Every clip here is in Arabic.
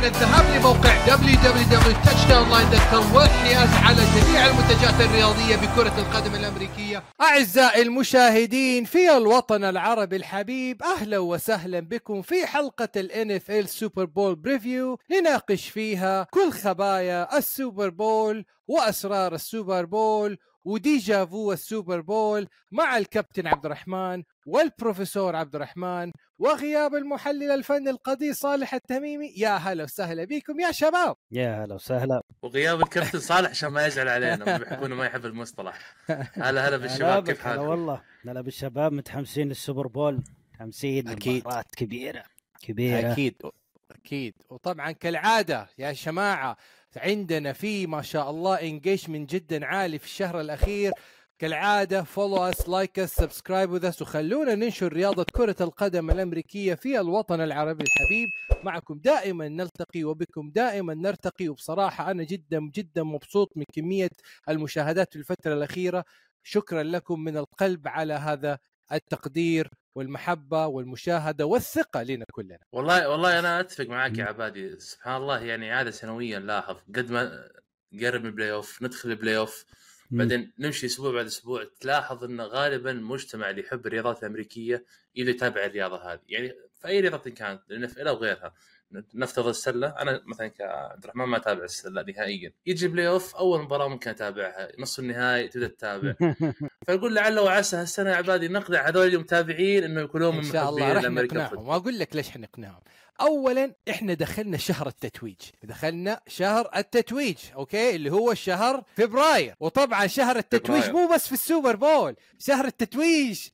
عن الذهاب لموقع www.touchdownline.com والحياز على جميع المنتجات الرياضية بكرة القدم الأمريكية. أعزائي المشاهدين في الوطن العربي الحبيب أهلا وسهلا بكم في حلقة ال NFL سوبر بول preview نناقش فيها كل خبايا السوبر بول وأسرار السوبر بول و fr: déjà vu السوبر بول مع الكابتن عبد الرحمن والبروفيسور عبد الرحمن وغياب المحلل الفني القدير صالح التميمي. يا هلا وسهلا بكم يا شباب. يا هلا وسهلا. وغياب الكابتن صالح عشان ما يزعل علينا بيحبونه ما يحب المصطلح. هلا هلا بالشباب كيف هلا حالكم؟ والله. هلا بالشباب متحمسين للسوبر بول. متحمسين أكيد. مباراة كبيرة كبيرة. أكيد أكيد. وطبعا كالعادة يا جماعة عندنا في ما شاء الله engagement جدا عالي في الشهر الأخير. كالعادة follow us like us subscribe with us وخلونا ننشر رياضة كرة القدم الأمريكية في الوطن العربي الحبيب. معكم دائما نلتقي وبكم دائما نرتقي وبصراحة أنا جدا جدا مبسوط من كمية المشاهدات في الفترة الأخيرة. شكرا لكم من القلب على هذا التقدير والمحبة والمشاهدة والثقة لنا كلنا. والله والله أنا أتفق معاك يا عبادي. سبحان الله يعني عادة سنويا نلاحظ قد ما قرب ال playoff ندخل ال playoff. بعدين نمشي أسبوع بعد أسبوع تلاحظ انه غالبا المجتمع اللي يحب الرياضات الأمريكية اللي يتابع الرياضة هذه. يعني في أي رياضة كانت الان أو غيرها نفترض السلة. أنا مثلا كعبد الرحمن ما أتابع السلة نهائيا. يجي playoff أول مباراة ممكن أتابعها. نص النهائي تبدأ تتابع. فاقول لعل وعسى هالسنة يا عبادي نقنع هذول المتابعين إنه يكونون من ان شاء الله راح نقنعهم. وأقول لك ليش حنقنعهم اولا إحنا دخلنا شهر التتويج. دخلنا شهر التتويج أوكي؟ اللي هو شهر فبراير. وطبعا شهر التتويج فبراير. مو بس في السوبر بول. شهر التتويج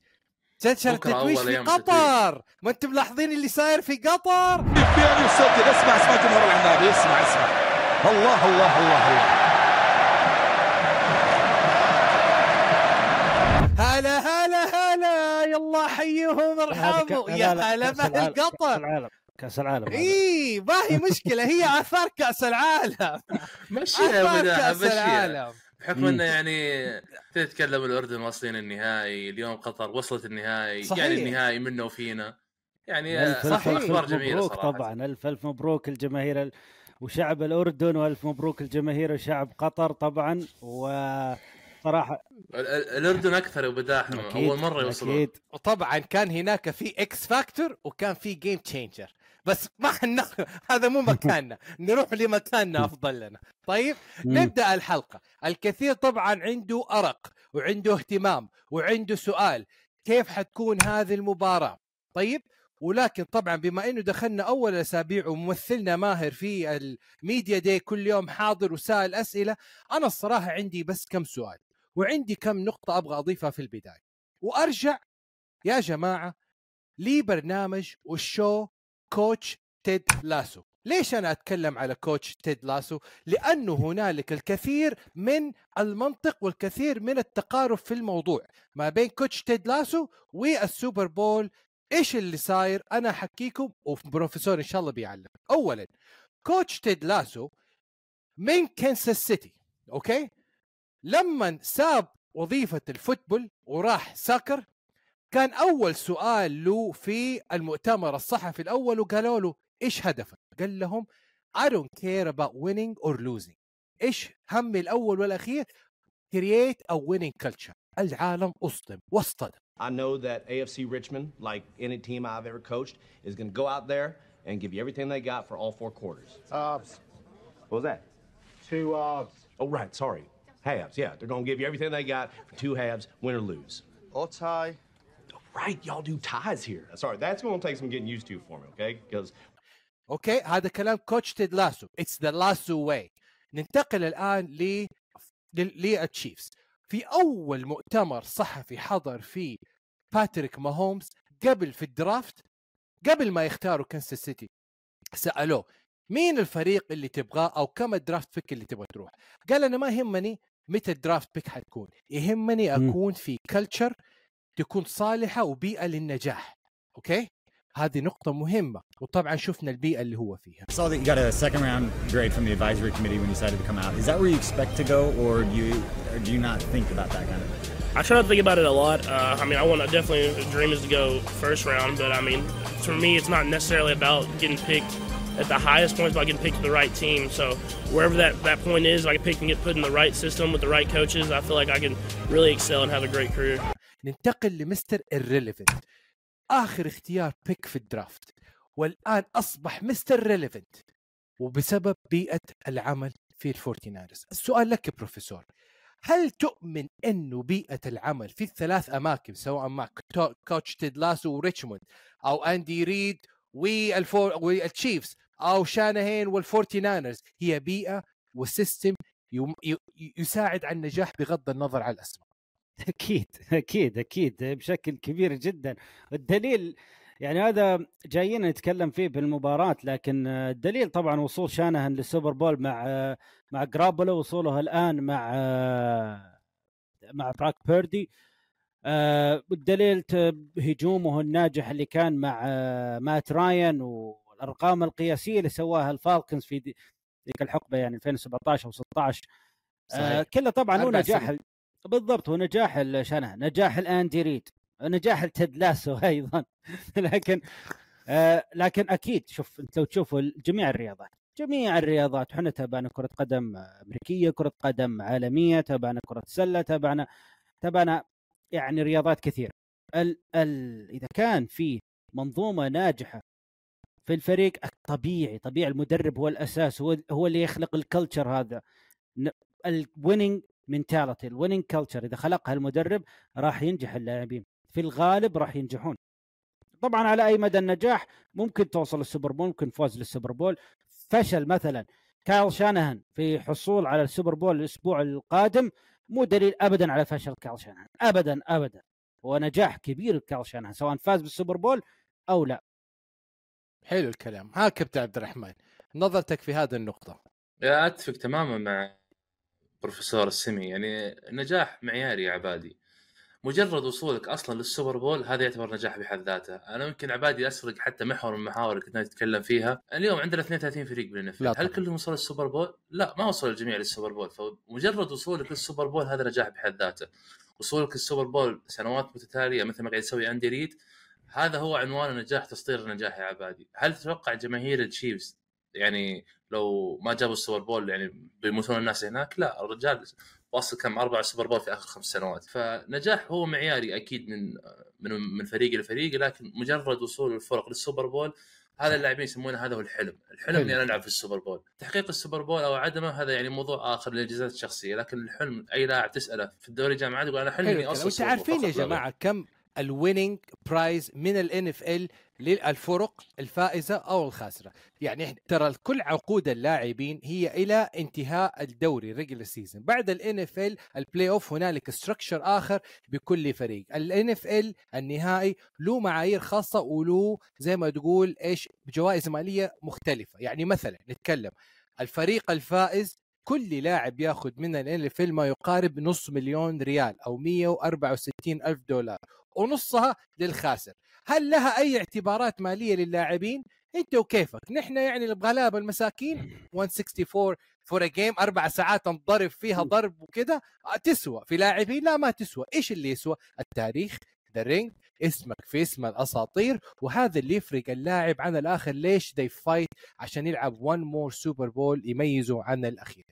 التتويج أول في قطر. ما أنتم ملاحظين اللي صاير في قطر؟ بيان يسجل اسمع اسمع جمهور العنابي اسمع اسمع. الله الله الله. الله هلا هلا هلا. يلا حيهم ارحموا. يا هلا بأهل كأس قطر العالم كأس العالم. إي ما هي مشكلة. هي آثار كأس العالم. مشيها كأس العالم. بحكم. إنه يعني تتكلم الأردن واصلين النهائي اليوم قطر وصلت النهائي صحيح. يعني النهائي منا وفينا يعني ألف. ألف أخبار جميلة مبروك صراحة طبعا ألف ألف مبروك الجماهير ال... وشعب الأردن وألف مبروك الجماهير وشعب قطر طبعا وصراحة ال- ال- الأردن أكثر وبداحم أكيد أول مرة يوصلون أكيد وطبعا كان هناك في X factor وكان في game changer بس ما حن... هذا مو مكاننا. نروح لمكاننا أفضل لنا. طيب. نبدأ الحلقة. الكثير طبعا عنده أرق وعنده اهتمام وعنده سؤال كيف حتكون هذه المباراة؟ طيب ولكن طبعا بما إنه دخلنا أول أسابيع وممثلنا ماهر في ال media day كل يوم حاضر وسائل أسئلة أنا الصراحة عندي بس كم سؤال وعندي كم نقطة أبغى أضيفها في البداية. وأرجع يا جماعة لي برنامج وال show coach تيد لاسو. ليش أنا أتكلم على coach تيد لاسو؟ لأنه هنالك الكثير من المنطق والكثير من التقارب في الموضوع ما بين coach تيد لاسو والسوبر بول. إيش اللي صاير؟ أنا أحكيكم وبروفيسور إن شاء الله بيعلم اولا coach تيد لاسو من كنساس سيتي أوكي؟ لما ساب وظيفة ال football وراح soccer كان اول سؤال له في المؤتمر الصحفي الأول وقالوا له إيش هدفك؟ قال لهم I don't care about winning or losing إيش همي الأول والاخير create a winning culture العالم اصطدم واصطدم I know that AFC Richmond, like any team I've ever coached, is going to go out there and give you everything they got for all four quarters. Halves. What was that? Two halves. Oh, right. Sorry. Halves. Yeah, they're going to give you everything they got for two halves, win or lose. Or tie. Right. Y'all do ties here. Sorry, that's going to take some getting used to for me, okay? Because أوكي هذا كلام كوتش تيد لاسو اتس ذا لاسو واي ننتقل الآن ل للتشيفز في أول مؤتمر صحفي حضر فيه باتريك ماهومز قبل في ال draft قبل ما يختاروا كنساس سيتي سألوه مين الفريق اللي تبغاه أو كم ال draft pick اللي تبغى تروح قال أنا ما يهمني متى ال draft pick حتكون يهمني. أكون في culture تكون صالحه وبيئه للنجاح اوكي هذه نقطة مهمة وطبعا شفنا البيئة اللي هو فيها saw that you got a second round grade from the advisory committee when you decided to come out. Is that where you expect to go, or do you or do you not think about that kind of? I try to think about it a lot. Uh, I mean, I want to definitely the dream is to go first round, but I mean, for me, it's not necessarily about getting picked at the highest points by getting picked to the right team. So wherever that, that point is, if I can pick and get put in the right system with the right coaches. I feel like I can really excel and have a great career. ننتقل لمستر irrelevant. آخر اختيار بيك في الدرافت. والآن أصبح مستر ريليفنت وبسبب بيئة العمل في الفورتينارز السؤال لك بروفيسور. هل تؤمن إنه بيئة العمل في الثلاث أماكن سواء مع coach تيد لاسو وريتشموند أو أندي ريد وال فور والتشيفز أو شانهن والفورتينارز هي بيئة و system يساعد على النجاح بغض النظر عن الأسماء. أكيد أكيد أكيد بشكل كبير جدا. الدليل يعني هذا جايين نتكلم فيه بالمباراة لكن الدليل طبعا وصول شانهن للسوبر بول مع مع جاروبولو وصوله الآن مع مع بروك بيردي. والدليل هجومه الناجح اللي كان مع مات راين والأرقام القياسية اللي سواها الفالكنز في ذيك الحقبة يعني 2017 أو 16 آه صحيح. كله طبعا هو نجاح بالضبط هو نجاح شانهن نجاح الأندي ريد نجاح التيد لاسو أيضا. لكن آه لكن أكيد شوف أنت لو تشوفوا جميع الرياضات جميع الرياضات إحنا تابعنا كرة قدم أمريكية كرة قدم عالمية تابعنا كرة سلة تابعنا تابعنا يعني رياضات كثير ال ال إذا كان في منظومة ناجحة في الفريق طبيعي طبيعي المدرب هو الأساس هو هو اللي يخلق ال culture هذا. ال winning mentality ال winning culture إذا خلقها المدرب راح ينجح اللاعبين. في الغالب راح ينجحون. طبعا على أي مدى النجاح ممكن توصل للسوبر بول ممكن فوز للسوبر بول. فشل مثلا كايل شانهن في حصول على السوبر بول الأسبوع القادم مو دليل ابدا على فشل كايل شانهن ابدا ابدا. هو نجاح كبير لكايل شانهن سواء فاز بالسوبر بول أو لا. حلو الكلام. ها كابتن عبد الرحمن. نظرتك في هذه النقطة. yeah أتفق تماما مع بروفيسور السمي يعني النجاح معياري يا عبادي. مجرد وصولك أصلا للسوبر بول هذا يعتبر نجاح بحد ذاته. أنا يمكن عبادي أسرق حتى محور من المحاور اللي كنا نتكلم فيها. اليوم عندنا 32 فريق بال NFL هل طبعاً. كلهم وصلوا للسوبر بول؟ لا ما وصل الجميع للسوبر بول. فمجرد وصولك للسوبر بول هذا نجاح بحد ذاته. وصولك للسوبر بول سنوات متتالية مثل ما قاعد يسوي أندي ريد هذا هو عنوان النجاح تسطير النجاح يا عبادي. هل تتوقع جماهير التشيفز يعني لو ما جابوا السوبر بول يعني بيموتون الناس هناك لا الرجال واصل كم أربع سوبر بول في آخر خمس سنوات فنجاح هو معياري أكيد من من من فريق لفريق لكن مجرد وصول الفرق للسوبر بول هذا اللاعبين يسمونه هذا هو الحلم، الحلم. اني أنا العب في السوبر بول، تحقيق السوبر بول أو عدمه هذا يعني موضوع آخر للانجازات الشخصية، لكن الحلم أي لاعب تسأله في الدوري الجامعات يقول أنا حلمي اني. اوصل بول عارفين يا. جماعة كم ال winning prize من ال NFL للفرق الفائزة أو الخاسرة. يعني ترى كل عقود اللاعبين هي إلى انتهاء الدوري regular season بعد ال NFL ال playoff هنالك structure آخر بكل فريق. ال NFL النهائي له معايير خاصة وله زي ما تقول إيش؟ جوائز مالية مختلفة. يعني مثلا نتكلم الفريق الفائز كل لاعب ياخذ من ال NFL ما يقارب نص مليون ريال أو 164 ألف دولار ونصها للخاسر. هل لها أي اعتبارات مالية للاعبين؟ أنت وكيفك. نحن يعني الغلابه المساكين 164 for game أربع ساعات نضرب فيها ضرب وكذا تسوى. في لاعبين لا ما تسوى. إيش اللي يسوى؟ التاريخ the ring اسمك في اسم الأساطير. وهذا اللي يفرق اللاعب عن الآخر. ليش they fight عشان يلعب one more سوبر بول يميزه عن الأخير.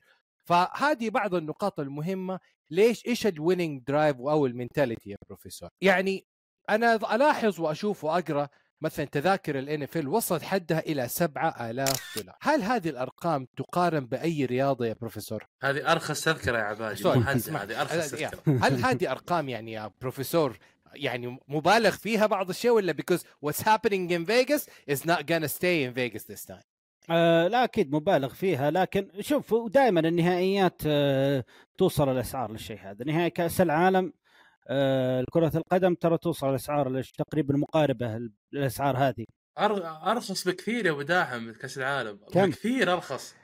فهذه بعض النقاط المهمة. ليش إيش ال winning drive أو ال mentality يا بروفيسور يعني أنا ألاحظ وأشوف وأقرأ مثلا تذاكر ال NFL وصلت حدها إلى 7000 دولار. هل هذه الأرقام تقارن بأي رياضة يا بروفيسور؟ هذه أرخص تذكرة يا عبادي. مو. هذه أرخص تذكرة. هل هذه أرقام يعني يا بروفيسور يعني مبالغ فيها بعض الشيء ولا because what's happening in Vegas is not gonna stay in Vegas this time آه لا أكيد مبالغ فيها لكن شوف دائما النهائيات آه توصل الأسعار للشيء هذا. نهائي كأس العالم آه كرة القدم ترى توصل الأسعار تقريبا مقاربة للاسعار هذه. أرخص بكثير يا أبو داحم من كأس العالم. كم؟ بكثير أرخص.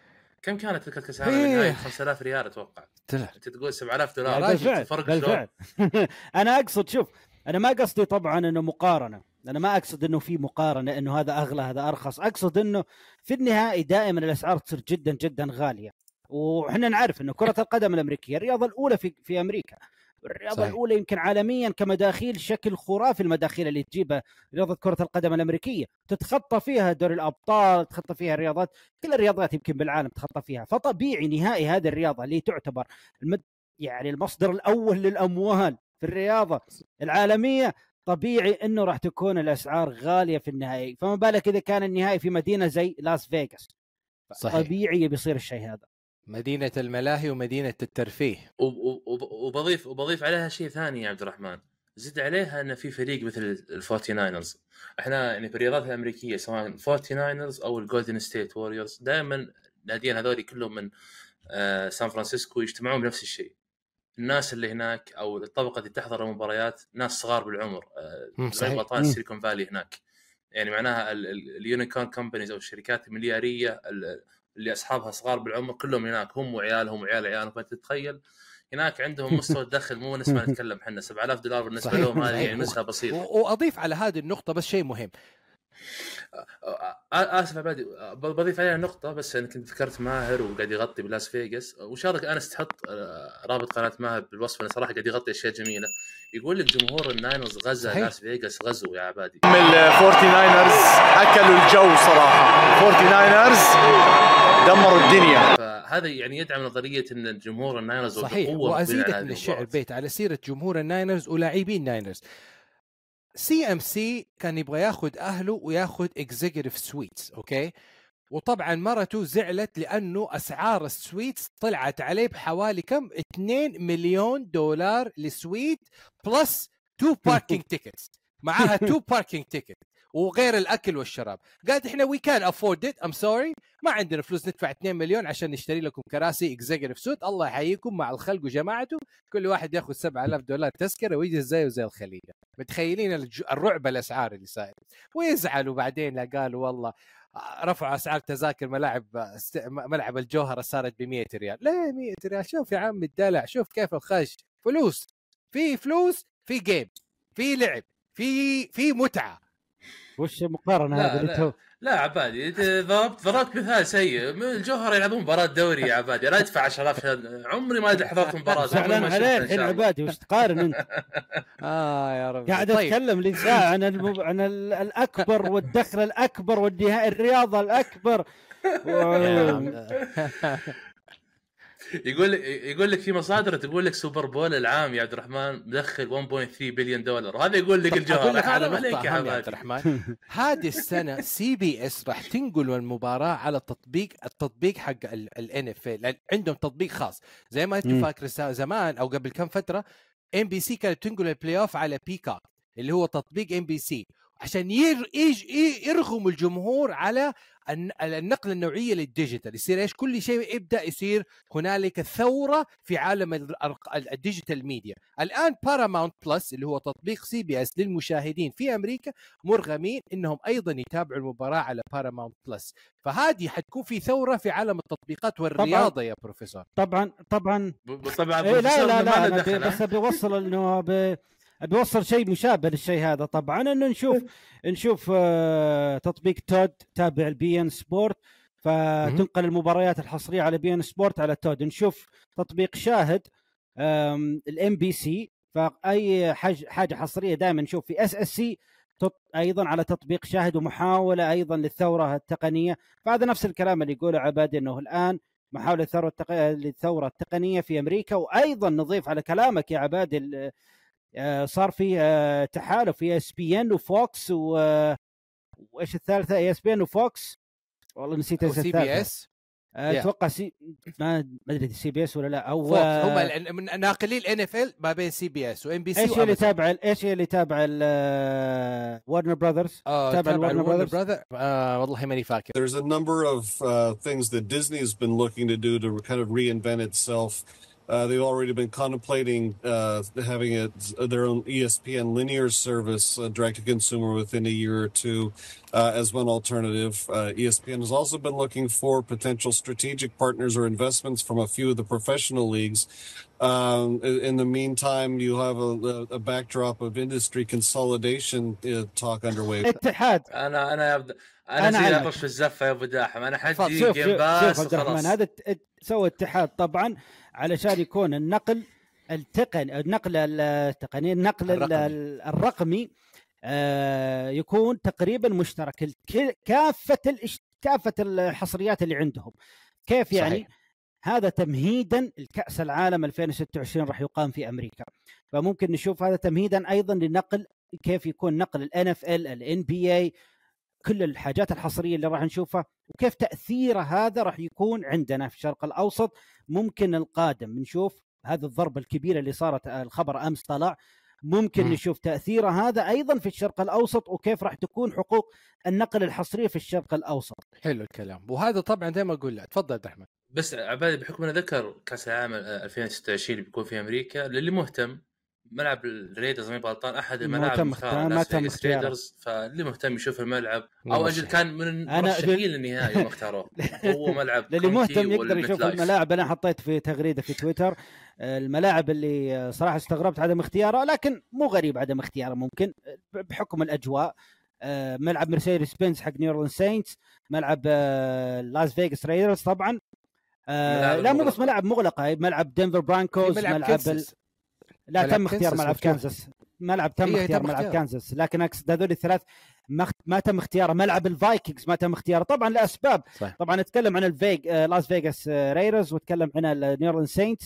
كم كانت كأس العالم. النهائي 5000 ريال أتوقع. أنت تقول 7000 دولار. بالفعل فرق بالفعل أنا أقصد شوف أنا ما قصدي طبعا إنه مقارنة. أنا ما أقصد إنه في مقارنة إنه هذا أغلى هذا أرخص. أقصد إنه في النهائي دائما الأسعار تصير جدا جدا غالية. وحنا نعرف إنه كرة القدم الأمريكية الرياضة الأولى في في أمريكا. الرياضة صحيح. الأولى يمكن عالميا كمداخيل شكل خرافي المداخيل اللي تجيبها رياضة كرة القدم الأمريكية. تتخطى فيها دوري الأبطال تتخطى فيها الرياضات كل الرياضات يمكن بالعالم تتخطى فيها. فطبيعي نهائي هذه الرياضة اللي تعتبر المد... يعني المصدر الأول للأموال في الرياضة العالمية طبيعي إنه راح تكون الأسعار غالية في النهائي. فما بالك إذا كان النهائي في مدينة زي لاس فيغاس؟ صحيح. طبيعي بيصير الشيء هذا. مدينة الملاهي ومدينة الترفيه. وب- وب- وبضيف وبضيف عليها شيء ثاني يا عبد الرحمن. زد عليها إن في فريق مثل الفورتي ناينرز إحنا يعني في الرياضات الأمريكية سواء الفورتي ناينرز أو الجولدن ستيت ووريرز دائما ناديين هذول كلهم من آه، سان فرانسيسكو يجتمعون بنفس الشيء. الناس اللي هناك أو الطبقة اللي تحضر المباريات ناس صغار بالعمر آه، زي مم. ال Silicon Valley هناك. يعني معناها ال unicorn companies أو الشركات المليارية ال- اللي أصحابها صغار بالعمر كلهم هناك هم وعيالهم وعيال عيالهم. فأنت تتخيل هناك عندهم مستوى الدخل مو ما نتكلم إحنا 7000 دولار بالنسبة صحيح، لهم هذه. يعني نسبة بسيطة. وأضيف على هذه النقطة بس شيء مهم. آسف عبادي آه، بضيف عليها نقطة بس انك كنت ذكرت ماهر وقاعد يغطي بلاس فيغاس وان شاء الله انس تحط آه، رابط قناة ماهر بالوصف. لأنه صراحة قاعد يغطي أشياء جميلة. يقول لك جمهور الناينرز غزا. لاس فيغاس غزو يا عبادي. الفورتي ناينرز أكلوا الجو صراحة. الفورتي ناينرز دمروا الدنيا. فهذا يعني يدعم نظرية إن جمهور الناينرز صحيح. وازيدك من الشعر. بيت على سيرة جمهور الناينرز ولاعبين ناينرز CMC كان يبغى ياخذ أهله وياخذ executive suites okay؟ وطبعا مرته زعلت لأنه أسعار ال suites طلعت عليه بحوالي كم؟ 2 مليون دولار ل suite plus two parking tickets معاها two parking ticket وغير الأكل والشراب. قالت إحنا وي كان افورد ات ام سوري ما عندنا فلوس ندفع 2 مليون عشان نشتري لكم كراسي executive suite الله يحييكم مع الخلق وجماعته. كل واحد ياخذ 7000 دولار تذكرة ويجي زيه زي الخليقة متخيلين الرعب الأسعار اللي صاير. ويزعلوا بعدين قالوا والله رفعوا أسعار تذاكر ملاعب ملعب الجوهرة صارت ب 100 ريال. ليه 100 ريال. شوف يا عم الدلع. شوف كيف الخش. فلوس. في فلوس في جيم في لعب. في في متعة. وش المقارنه لا، هذه اللي لا. تو لا عبادي ضربت ضربت مثال سيء. من الجوهر يلعبون مباراة دوري يا عبادي. أنا ادفع 10000 شهر. عمري ما حضرت مباراة. زعلان عليه إن الحين. عبادي وش تقارن أنت؟ آه يا رب قاعد أتكلم لي ساعه عن المب... عن ال- الأكبر والدخل الأكبر والنهائي الرياضه الأكبر. و... يقول لك يقول لك في مصادر تقول لك سوبر بول العام يا عبد الرحمن مدخل 1.3 بليون دولار وهذا يقول لك على حرام عليك يا عبد الرحمن. هذه السنة CBS راح تنقل المباراة على تطبيق التطبيق حق ال NFL عندهم تطبيق خاص. زي ما أنت. فاكر زمان أو قبل كم فترة NBC كانت تنقل ال playoff على Peacock اللي هو تطبيق NBC عشان ير... يج... ي- يرغموا الجمهور على الن- النقل النوعية لل digital يصير إيش؟ كل شيء يبدأ يصير هنالك ثورة في عالم ال- ال- ال digital media. الآن Paramount Plus اللي هو تطبيق CBS للمشاهدين في أمريكا مرغمين إنهم أيضا يتابعوا المباراة على Paramount Plus فهذه حتكون في ثورة في عالم التطبيقات والرياضة يا بروفيسور. طبعا طبعا. طبعا إيه لا لا لا ب- ها؟ بس أبي أوصل إنه ب... أبي أوصل شيء مشابه للشيء هذا. طبعا إنه نشوف نشوف آه، تطبيق TOD تابع ال beIN Sport. فتنقل المباريات الحصرية على beIN Sport على TOD. نشوف تطبيق شاهد ال MBC. فأي حاج- حاجة حصرية دائما نشوف في SSC أيضا على تطبيق شاهد ومحاولة أيضا للثورة التقنية. فهذا نفس الكلام اللي يقوله عبادي إنه الآن محاولة الثورة التق... للثورة التقنية في أمريكا. وأيضا نضيف على كلامك يا عبادي صار في آه، تحالف. في ESPN و Fox و آه، وإيش الثالثة؟ ESPN و Fox. والله نسيت إيش C الثالثة. BS؟ آه،. أتوقع C ما ما أدري CBS ولا لا. أو Fox. آه، هم ال- من ناقلين الان إف إل ما بين سي بي إس وام بي سي إيش اللي تابعه إيش اللي تابعه Warner Brothers تابع تابع ال Warner Brothers Brother آه والله ماني فاكر. There's a number of uh, things that Disney's been looking to do to kind of reinvent itself. Uh, they've already been contemplating uh, having it, their own ESPN linear service, uh, direct to consumer, within a year or two uh, as one alternative. Uh, ESPN has also been looking for potential strategic partners or investments from a few of the professional leagues. Um, in in the meantime, you have a, a backdrop of industry consolidation uh, talk underway. اتحاد أنا أنا أنا أنا زي أعلمك. اطش في الزفه يا أبو داحم أنا شوف جيم باس شوف عبد هذا ات- ات- سوى اتحاد طبعا علشان يكون النقل التقني النقل التقني النقل الرقمي. الرقمي, آه يكون تقريبا مشترك كافة كافة الحصريات اللي عندهم كيف يعني صحيح. هذا تمهيدا لكاس العالم 2026 راح يقام في أمريكا. فممكن نشوف هذا تمهيدا أيضا لنقل كيف يكون نقل ال NFL ال NBA كل الحاجات الحصرية اللي راح نشوفها وكيف تأثير هذا راح يكون عندنا في الشرق الأوسط. ممكن القادم نشوف هذه الضربة الكبيرة اللي صارت الخبر أمس طلع. ممكن مم. نشوف تأثير هذا أيضا في الشرق الأوسط وكيف راح تكون حقوق النقل الحصرية في الشرق الأوسط. حلو الكلام. وهذا طبعا زي ما أقول لك تفضل عبد الرحمن بس عبالي بحكم انه ذكر كأس العالم 2026 اللي بيكون في أمريكا للي مهتم ملعب ال Raiders ما غلطان أحد ما الملاعب تم ما تم فيغاس اختياره. Raiders فاللي مهتم يشوف الملعب أو أجل. كان من المرشحين للنهائي يوم اختاروه هو ملعب للي مهتم يقدر يشوف. الملاعب أنا حطيت في تغريدة في تويتر آه، الملاعب اللي آه، صراحة استغربت عدم اختياره لكن مو غريب عدم اختياره ممكن آه، بحكم الأجواء آه، ملعب مرسيدس بنز حق New Orleans Saints ملعب آه، لاس فيغاس Raiders طبعا آه، لا مو بس. ملعب مغلقه ملعب دنفر Broncos ملعب ملعب ال... لا ملعب تم اختيار ملعب. كانزاس ملعب تم هي اختيار تم ملعب. كانزاس لكن أقصد هذول الثلاث ما ما تم اختياره ملعب ال Vikings ما تم اختياره طبعا لأسباب صحيح. طبعا نتكلم عن الفيج آه، لاس فيغاس آه، Raiders وتكلم عن ال New Orleans Saints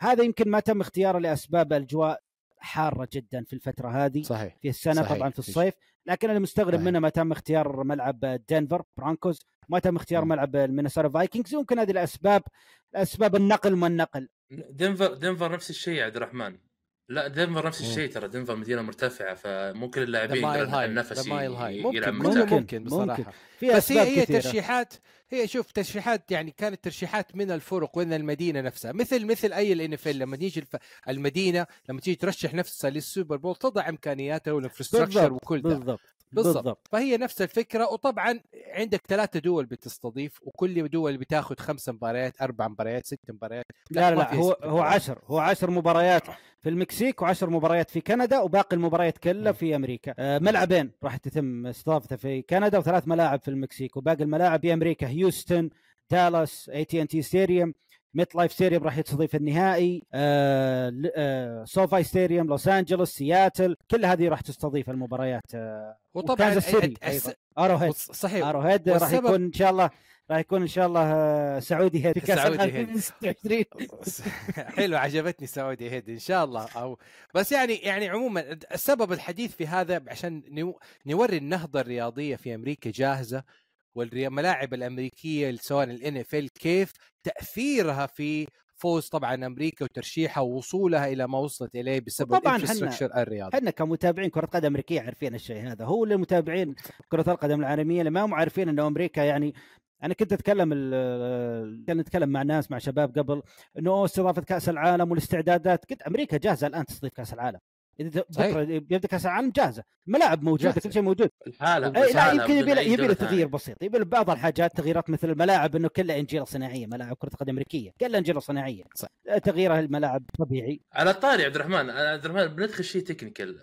هذا يمكن ما تم اختياره لأسباب اجواء حارة جدا في الفترة هذه صحيح في السنة صحيح. طبعا في الصيف لكن أنا مستغرب. منه ما تم اختيار ملعب دنفر Broncos ما تم اختيار. ملعب المينيسوتا Vikings يمكن هذه الأسباب أسباب النقل ما النقل دنفر دنفر نفس الشيء يا عبد الرحمن لا دنفر نفس. الشيء ترى دنفر مدينة مرتفعة فممكن اللاعبين النفس ممكن يلعب مرتاح ممكن ممكن. بصراحة في بس هي هي ترشيحات هي شوف ترشيحات يعني كانت ترشيحات من الفرق ومن المدينة نفسها. مثل مثل أي ال NF لما تيجي الف... المدينة لما تيجي ترشح نفسها لل Super Bowl تضع إمكانياتها وال infrastructure وكل ده. بالضبط بالضبط. فهي نفس الفكرة وطبعا عندك ثلاثة دول بتستضيف وكل دول بتاخذ خمس مباريات أربع مباريات ست مباريات. لا لا, لا في هو هو مباريات. عشر هو عشر مباريات. في المكسيك وعشر مباريات في كندا وباقي المباريات كلها مم. في أمريكا. آه ملعبين راح تتم استضافتها في كندا وثلاث ملاعب في المكسيك. وباقي الملاعب في أمريكا هيوستن دالاس اي تي ان تي ستاديوم ميت لايف ستاديوم راح يستضيف النهائي آه آه SoFi Stadium لوس انجلوس سياتل كل هذه راح تستضيف المباريات. آه وطبعا أيضاً. Arrowhead صحيح. Arrowhead راح يكون إن شاء الله راح يكون إن شاء الله آه، Saudi head. كاس Saudi head. 2026 حلو عجبتني Saudi head. إن شاء الله. أو بس يعني يعني عموما السبب الحديث في هذا عشان نو- نوري النهضة الرياضية في أمريكا جاهزة والملاعب الأمريكية سواء ال NFL كيف تأثيرها في فوز طبعا أمريكا وترشيحها ووصولها إلى ما وصلت إليه بسبب وطبعاً ال infrastructure الرياضي. إحنا كمتابعين كرة قدم أمريكية عارفين الشيء هذا. هو اللي متابعين كرة القدم العالمية اللي ما هم عارفين إنه أمريكا يعني أنا كنت أتكلم كان نتكلم مع ناس مع شباب قبل إنه استضافة كأس العالم والاستعدادات. قلت أمريكا جاهزة الآن تستضيف كأس العالم. إذا. بكره يبدأ كأس العالم جاهزة. الملاعب موجودة. كل شيء موجود. الحالة لا يمكن يبي له يبي له دولة تغيير. بسيط. يبي له بعض الحاجات تغييرات مثل الملاعب إنه كلها انجيله صناعية ملاعب كرة قدم أمريكية كلها انجيله صناعية. صح. تغيير الملاعب طبيعي. على الطاري عبد الرحمن عبد الرحمن بندخل شيء technical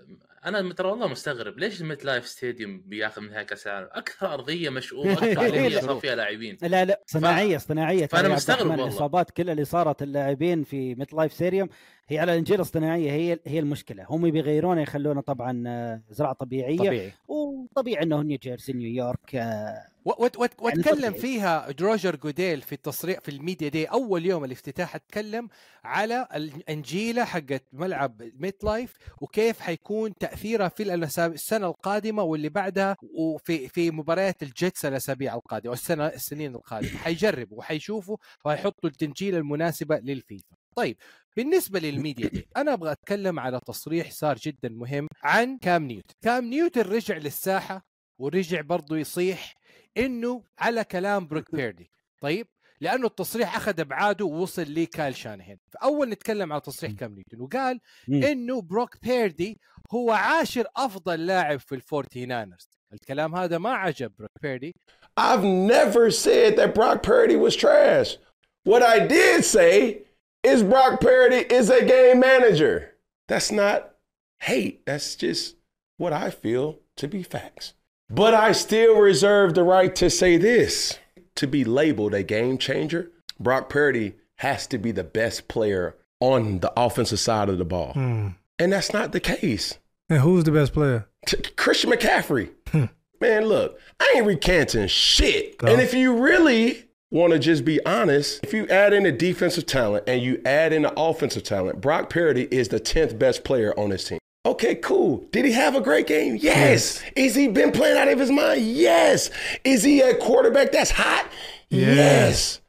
أنا ترى والله مستغرب ليش ال MetLife Stadium بياخذ نهائي كأس العالم؟ أكثر أرضية مشؤومة أكثر ارضيه صار فيها لاعبين. لا لا صناعية صناعية. ترى يا عبد مستغرب والله. الاصابات كلها اللي صارت اللاعبين في MetLife Stadium هي على الانجيل الصناعية هي هي المشكلة. هم بيغيرونه يخلونه طبعا آه، زراعة طبيعية. طبيعي. وطبيعي إنه نيوجيرسي نيويورك آه، يعني واتكلم. فيها روجر جوديل في التصريح في ال Media Day. أول يوم الافتتاح اتكلم على الانجيلة حقت ملعب MetLife وكيف حيكون تاثيرها في السنة القادمة واللي بعدها وفي في مباريات ال Jets الأسابيع القادمة والسنة السنين القادمة. حيجربوا وحيشوفوا وحيحطوا النجيلة المناسبة للفيفا. طيب بالنسبة لل Media Day أنا أبغى أتكلم على تصريح صار جدا مهم عن كام نيوتن. كام نيوتن رجع للساحة ورجع برضه يصيح إنه على كلام بروك بيردي. طيب لأنه التصريح أخذ ابعاده ووصل لكايل شانهان فأول نتكلم على تصريح كام نيوتن وقال. إنه بروك بيردي هو عاشر أفضل لاعب في الفورتي ناينرز الكلام هذا ما عجب بروك بيردي. I've never said that Brock Purdy was trash. What I did say is Brock Purdy is a game manager. That's not hate. That's just what I feel to be facts. But I still reserve the right to say this. To be labeled a game changer, Brock Purdy has to be the best player on the offensive side of the ball. Hmm. And that's not the case. And who's the best player? T- Christian McCaffrey. Hmm. Man, look, I ain't recanting shit. No. And if you really want to just be honest, if you add in the defensive talent and you add in the offensive talent, Brock Purdy is the 10th best player on this team. Okay, cool. Did he have a great game? Yes. Is he been playing out of his mind? Yes. Is he a quarterback that's hot? Yes. yes.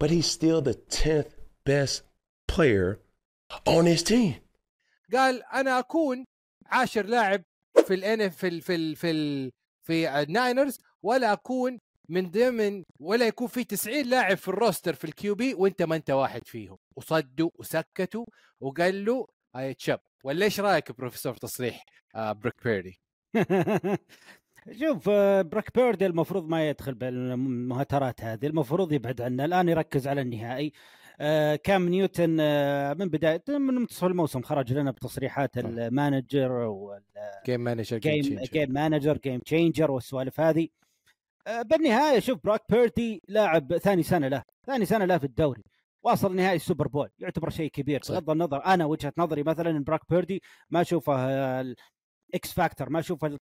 But he's still the 10th best player on his team. قال انا اكون عاشر لاعب في الان في ال في ال في ال في الناينرز ولا اكون من ضمن ولا يكون في 90 لاعب في ال roster في ال QB وانت ما انت واحد فيهم. وصدوا وسكتوا وقال له هاي تشب. ولا إيش رأيك بروفيسور في تصريح آه بروك بيردي؟ شوف آه، براك بيردي المفروض ما يدخل بالمهاترات هذه المفروض يبعد عنها الآن يركز على النهائي. آه، كام نيوتن من بداية من منتصف الموسم خرج لنا بتصريحات ال manager وال game game manager game manager game changer والسوالف هذه. بالنهاية شوف براك بيردي لاعب ثاني سنة له ثاني سنة له في الدوري واصل نهائي السوبر بول يعتبر شيء كبير. بغض النظر أنا وجهة نظري مثلا إن براك بيردي ما أشوفه آه، ال X factor ما أشوفه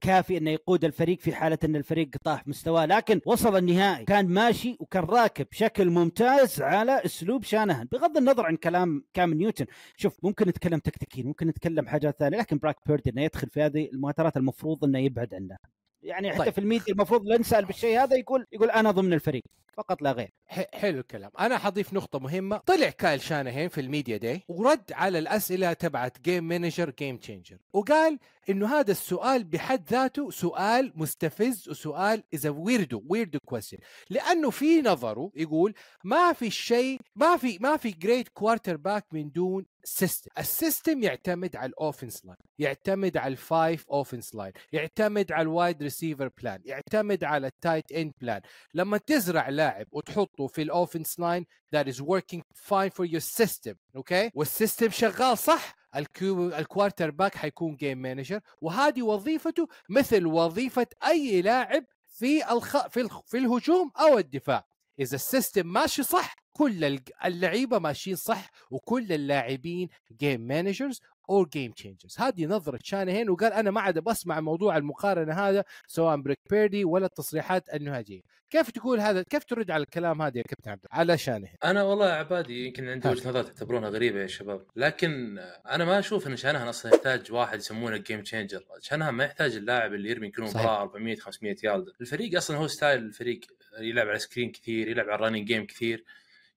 كافي إنه يقود الفريق في حالة إن الفريق طاح مستواه لكن وصل النهائي كان ماشي وكان راكب بشكل ممتاز على أسلوب شانهان. بغض النظر عن كلام كام نيوتن شوف ممكن نتكلم تكتيكيا ممكن نتكلم حاجات ثانية لكن براك بيردي إنه يدخل في هذه المهاترات المفروض إنه يبعد عنها يعني حتى طيب. في الميديا المفروض لا نسأل بالشيء هذا يقول يقول أنا ضمن الفريق فقط لا غير. حلو الكلام. أنا حضيف نقطة مهمة. طلع كايل شانهان في ال media day ورد على الأسئلة تبعت game manager game changer وقال إنه هذا السؤال بحد ذاته سؤال مستفز وسؤال is weirdo weirdo question لأنه في نظره يقول ما في شيء ما في ما في great quarterback من دون system ال system يعتمد على ال offense line يعتمد على ال five offense line يعتمد على ال wide receiver plan يعتمد على ال tight end plan لما تزرع لاعب وتحطه في ال offense line that is working fine for your system okay وال system شغال صح ال quarterback حيكون game manager وهذه وظيفته مثل وظيفة أي لاعب في الخ... في الخ... في الهجوم أو الدفاع. إذا ال system ماشي صح كل اللعيبة ماشيين صح وكل اللاعبين game managers أو game changers هذه نظرة شانهان وقال أنا ما عاد بسمع موضوع المقارنة هذا سواء بروك بيردي ولا التصريحات النهاجيه كيف تقول هذا؟ كيف ترد على الكلام هذا يا كابتن عبد على شانهين أنا والله عبادي يمكن عندي. وجهة نظر تعتبرونها غريبة يا شباب لكن أنا ما أشوف إن شانهان أصلا يحتاج واحد يسمونه game changer شانهان ما يحتاج اللاعب اللي يرمي كل. مباراه 400 500 يارد. الفريق أصلا هو style الفريق يلعب على screen كثير يلعب على ال running game كثير.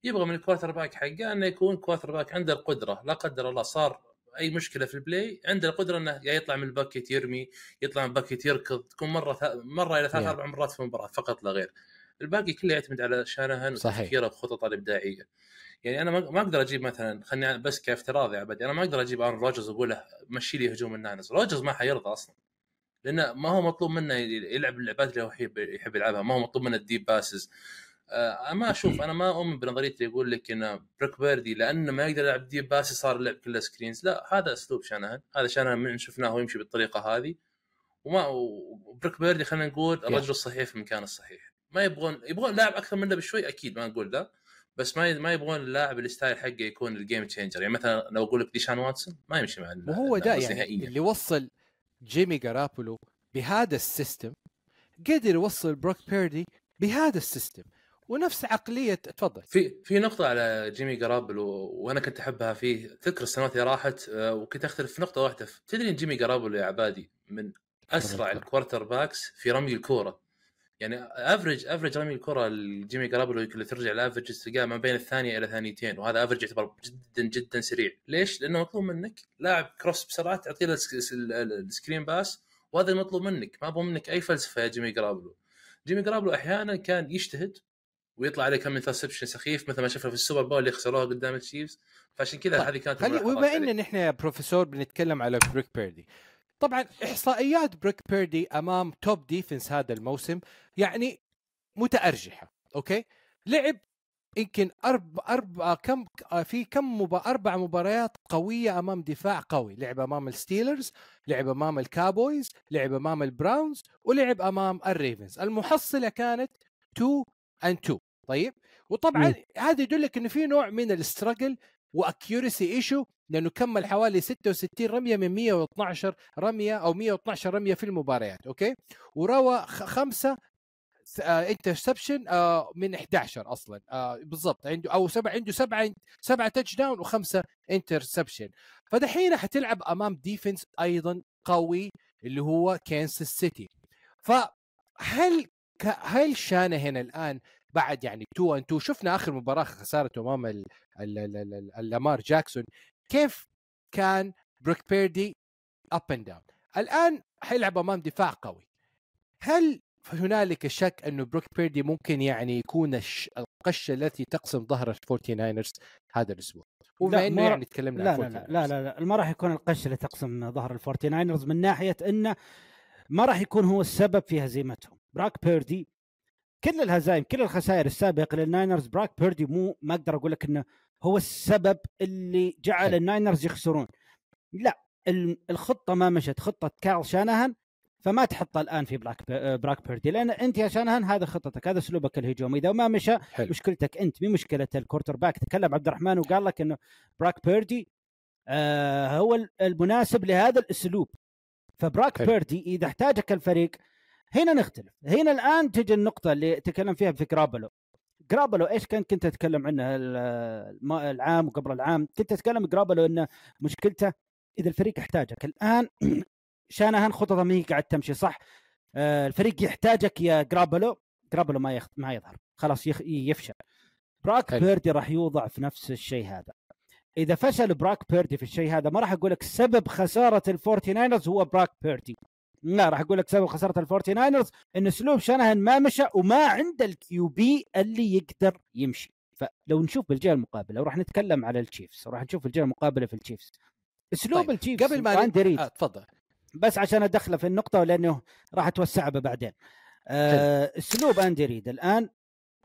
يبغى من ال quarterback حقه إنه يكون quarterback عنده القدرة لا قدر الله صار أي مشكلة في ال play عنده القدرة إنه يا يطلع من ال pocket يرمي يطلع من ال pocket يركض تكون مرة ث... مرة إلى ثلاث. أربع مرات في المباراه فقط لا غير. الباقي كله يعتمد على شانهان صحيح. وتفكيره بخططه الإبداعية. يعني أنا ما أقدر أجيب مثلا خليني بس كافتراض يا عبادي أنا ما أقدر أجيب آرون روجرز وأقول له مشي لي هجوم الناينرز روجرز ما حيرضى أصلا. لأنه ما هو مطلوب منه يلعب اللعبات اللي هو يحب يحب يلعبها ما هو مطلوب منه ال deep passes. ما أشوف أنا ما أؤمن بنظرية اللي يقول لك ان بروك بيردي لأنه ما يقدر يلعب deep passes صار اللعب كله screens لا هذا أسلوب شانهان هذا شانهان من شفناه يمشي بالطريقة هذه. وما وبروك بيردي خلينا نقول الرجل الصحيح في المكان الصحيح. ما يبغون يبغون لاعب أكثر منه بشوي أكيد ما نقول لا. بس ما ما يبغون اللاعب ال style حقه يكون ال game changer يعني مثلا لو أقول لك ديشون واتسون ما يمشي مع وهو ده يعني نهائياً. اللي وصل جيمي جارابولو بهذا ال system قدر يوصل بروك بيردي بهذا ال system. ونفس عقلية تفضل. في في نقطة على جيمي جرابلو وأنا كنت أحبها فيه. تذكر السنوات اللي راحت آه، وكنت أختلف في نقطة واحدة. تدري إن جيمي جرابلو يا عبادي من أسرع ال quarterbacks في رمي الكورة. يعني average average رمي الكرة الجيمي جرابلو اللي ترجع ال average تلقاه ما بين الثانية إلى ثانيتين وهذا average يعتبر جدا جدا سريع. ليش؟ لأنه مطلوب منك لاعب كروس بسرعة تعطيه له السك- ال- ال- ال screen pass وهذا المطلوب منك. ما أبغى منك أي فلسفة يا جيمي جرابلو جيمي جرابلو أحيانا كان يجتهد ويطلع عليه كم interception سخيف مثل ما شفنا في السوبر بول اللي خسروها قدام التشيفز. فعشان كذا طيب، هذه كانت خلي وبما. ان نحن يا بروفيسور بنتكلم على بروك بيردي طبعا إحصائيات بروك بيردي أمام top defense هذا الموسم يعني متأرجحة okay؟ لعب يمكن أربع أربع كم في كم مبا أربع مباريات قوية أمام دفاع قوي لعب أمام الستيلرز لعب أمام الكاوبويز لعب أمام البراونز ولعب أمام الريفنز. المحصلة كانت 2 and 2 طيب؟ وطبعا مم. هذا يدلك إنه في نوع من ال struggle و accuracy issue لأنه كمل حوالي 66 رمية من 112 رمية أو 112 رمية في المباريات okay؟ ورمى خمسة interception من 11 أصلا آه، بالضبط عنده أو سبع عنده سبعة سبعة touchdown وخمسة interception فدحين حتلعب أمام defense أيضا قوي اللي هو كانساس سيتي فهل هل شانهن الآن بعد يعني 2 and 2 شفنا آخر مباراة خسارته أمام لامار جاكسون كيف كان بروك بيردي up and down الآن حيلعب أمام دفاع قوي. هل هنالك شك أنه بروك بيردي ممكن يعني يكون القشة التي تقسم ظهر الفورتي ناينرز هذا الأسبوع؟ وبما إنه يعني تكلمنا لا عن لا لا لا لا, لا ما راح يكون القش اللي تقسم ظهر الفورتي ناينرز من ناحية إنه ما راح يكون هو السبب في هزيمتهم. براك بيردي كل الهزائم كل الخسائر السابقة للناينرز براك بيردي مو ما أقدر أقول لك إنه هو السبب اللي جعل حلو. الناينرز يخسرون. لا ال- الخطة ما مشت خطة كارل شانهان فما تحطها الآن في براك بي- براك بيردي لأن أنت يا شانهان هذا خطتك هذا أسلوبك الهجومي. إذا ما مشى حلو. مشكلتك أنت مو مشكلة ال quarterback. تكلم عبد الرحمن وقال لك إنه براك بيردي آه هو ال- المناسب لهذا الأسلوب. فبراك حلو. بيردي إذا احتاجك الفريق هنا نختلف. هنا الآن تجي النقطة اللي تكلم فيها في جرابلو جرابلو إيش كان كنت أتكلم عنه العام وقبل العام؟ كنت أتكلم جرابلو إنه مشكلته إذا الفريق احتاجك الآن شانهان خططه ما هي قاعد تمشي صح؟ آه، الفريق يحتاجك يا جرابلو جرابلو ما يخ... ما يظهر. خلاص يخ... يفشل. براك حلو. بيردي راح يوضع في نفس الشيء هذا. إذا فشل براك بيردي في الشيء هذا ما راح أقول لك سبب خسارة الفورتي ناينرز هو براك بيردي. لا راح أقول لك سبب خسارة الفورتي ناينرز إن اسلوب شانهان ما مشى وما عنده ال QB اللي يقدر يمشي. فلو نشوف بالجهة المقابلة وراح نتكلم على التشيفز وراح نشوف الجهة المقابلة في التشيفز اسلوب طيب، التشيفز قبل ما ريد آه تفضل بس عشان أدخله في النقطة لأنه راح أتوسع به بعدين. آه اسلوب اندي ريد الآن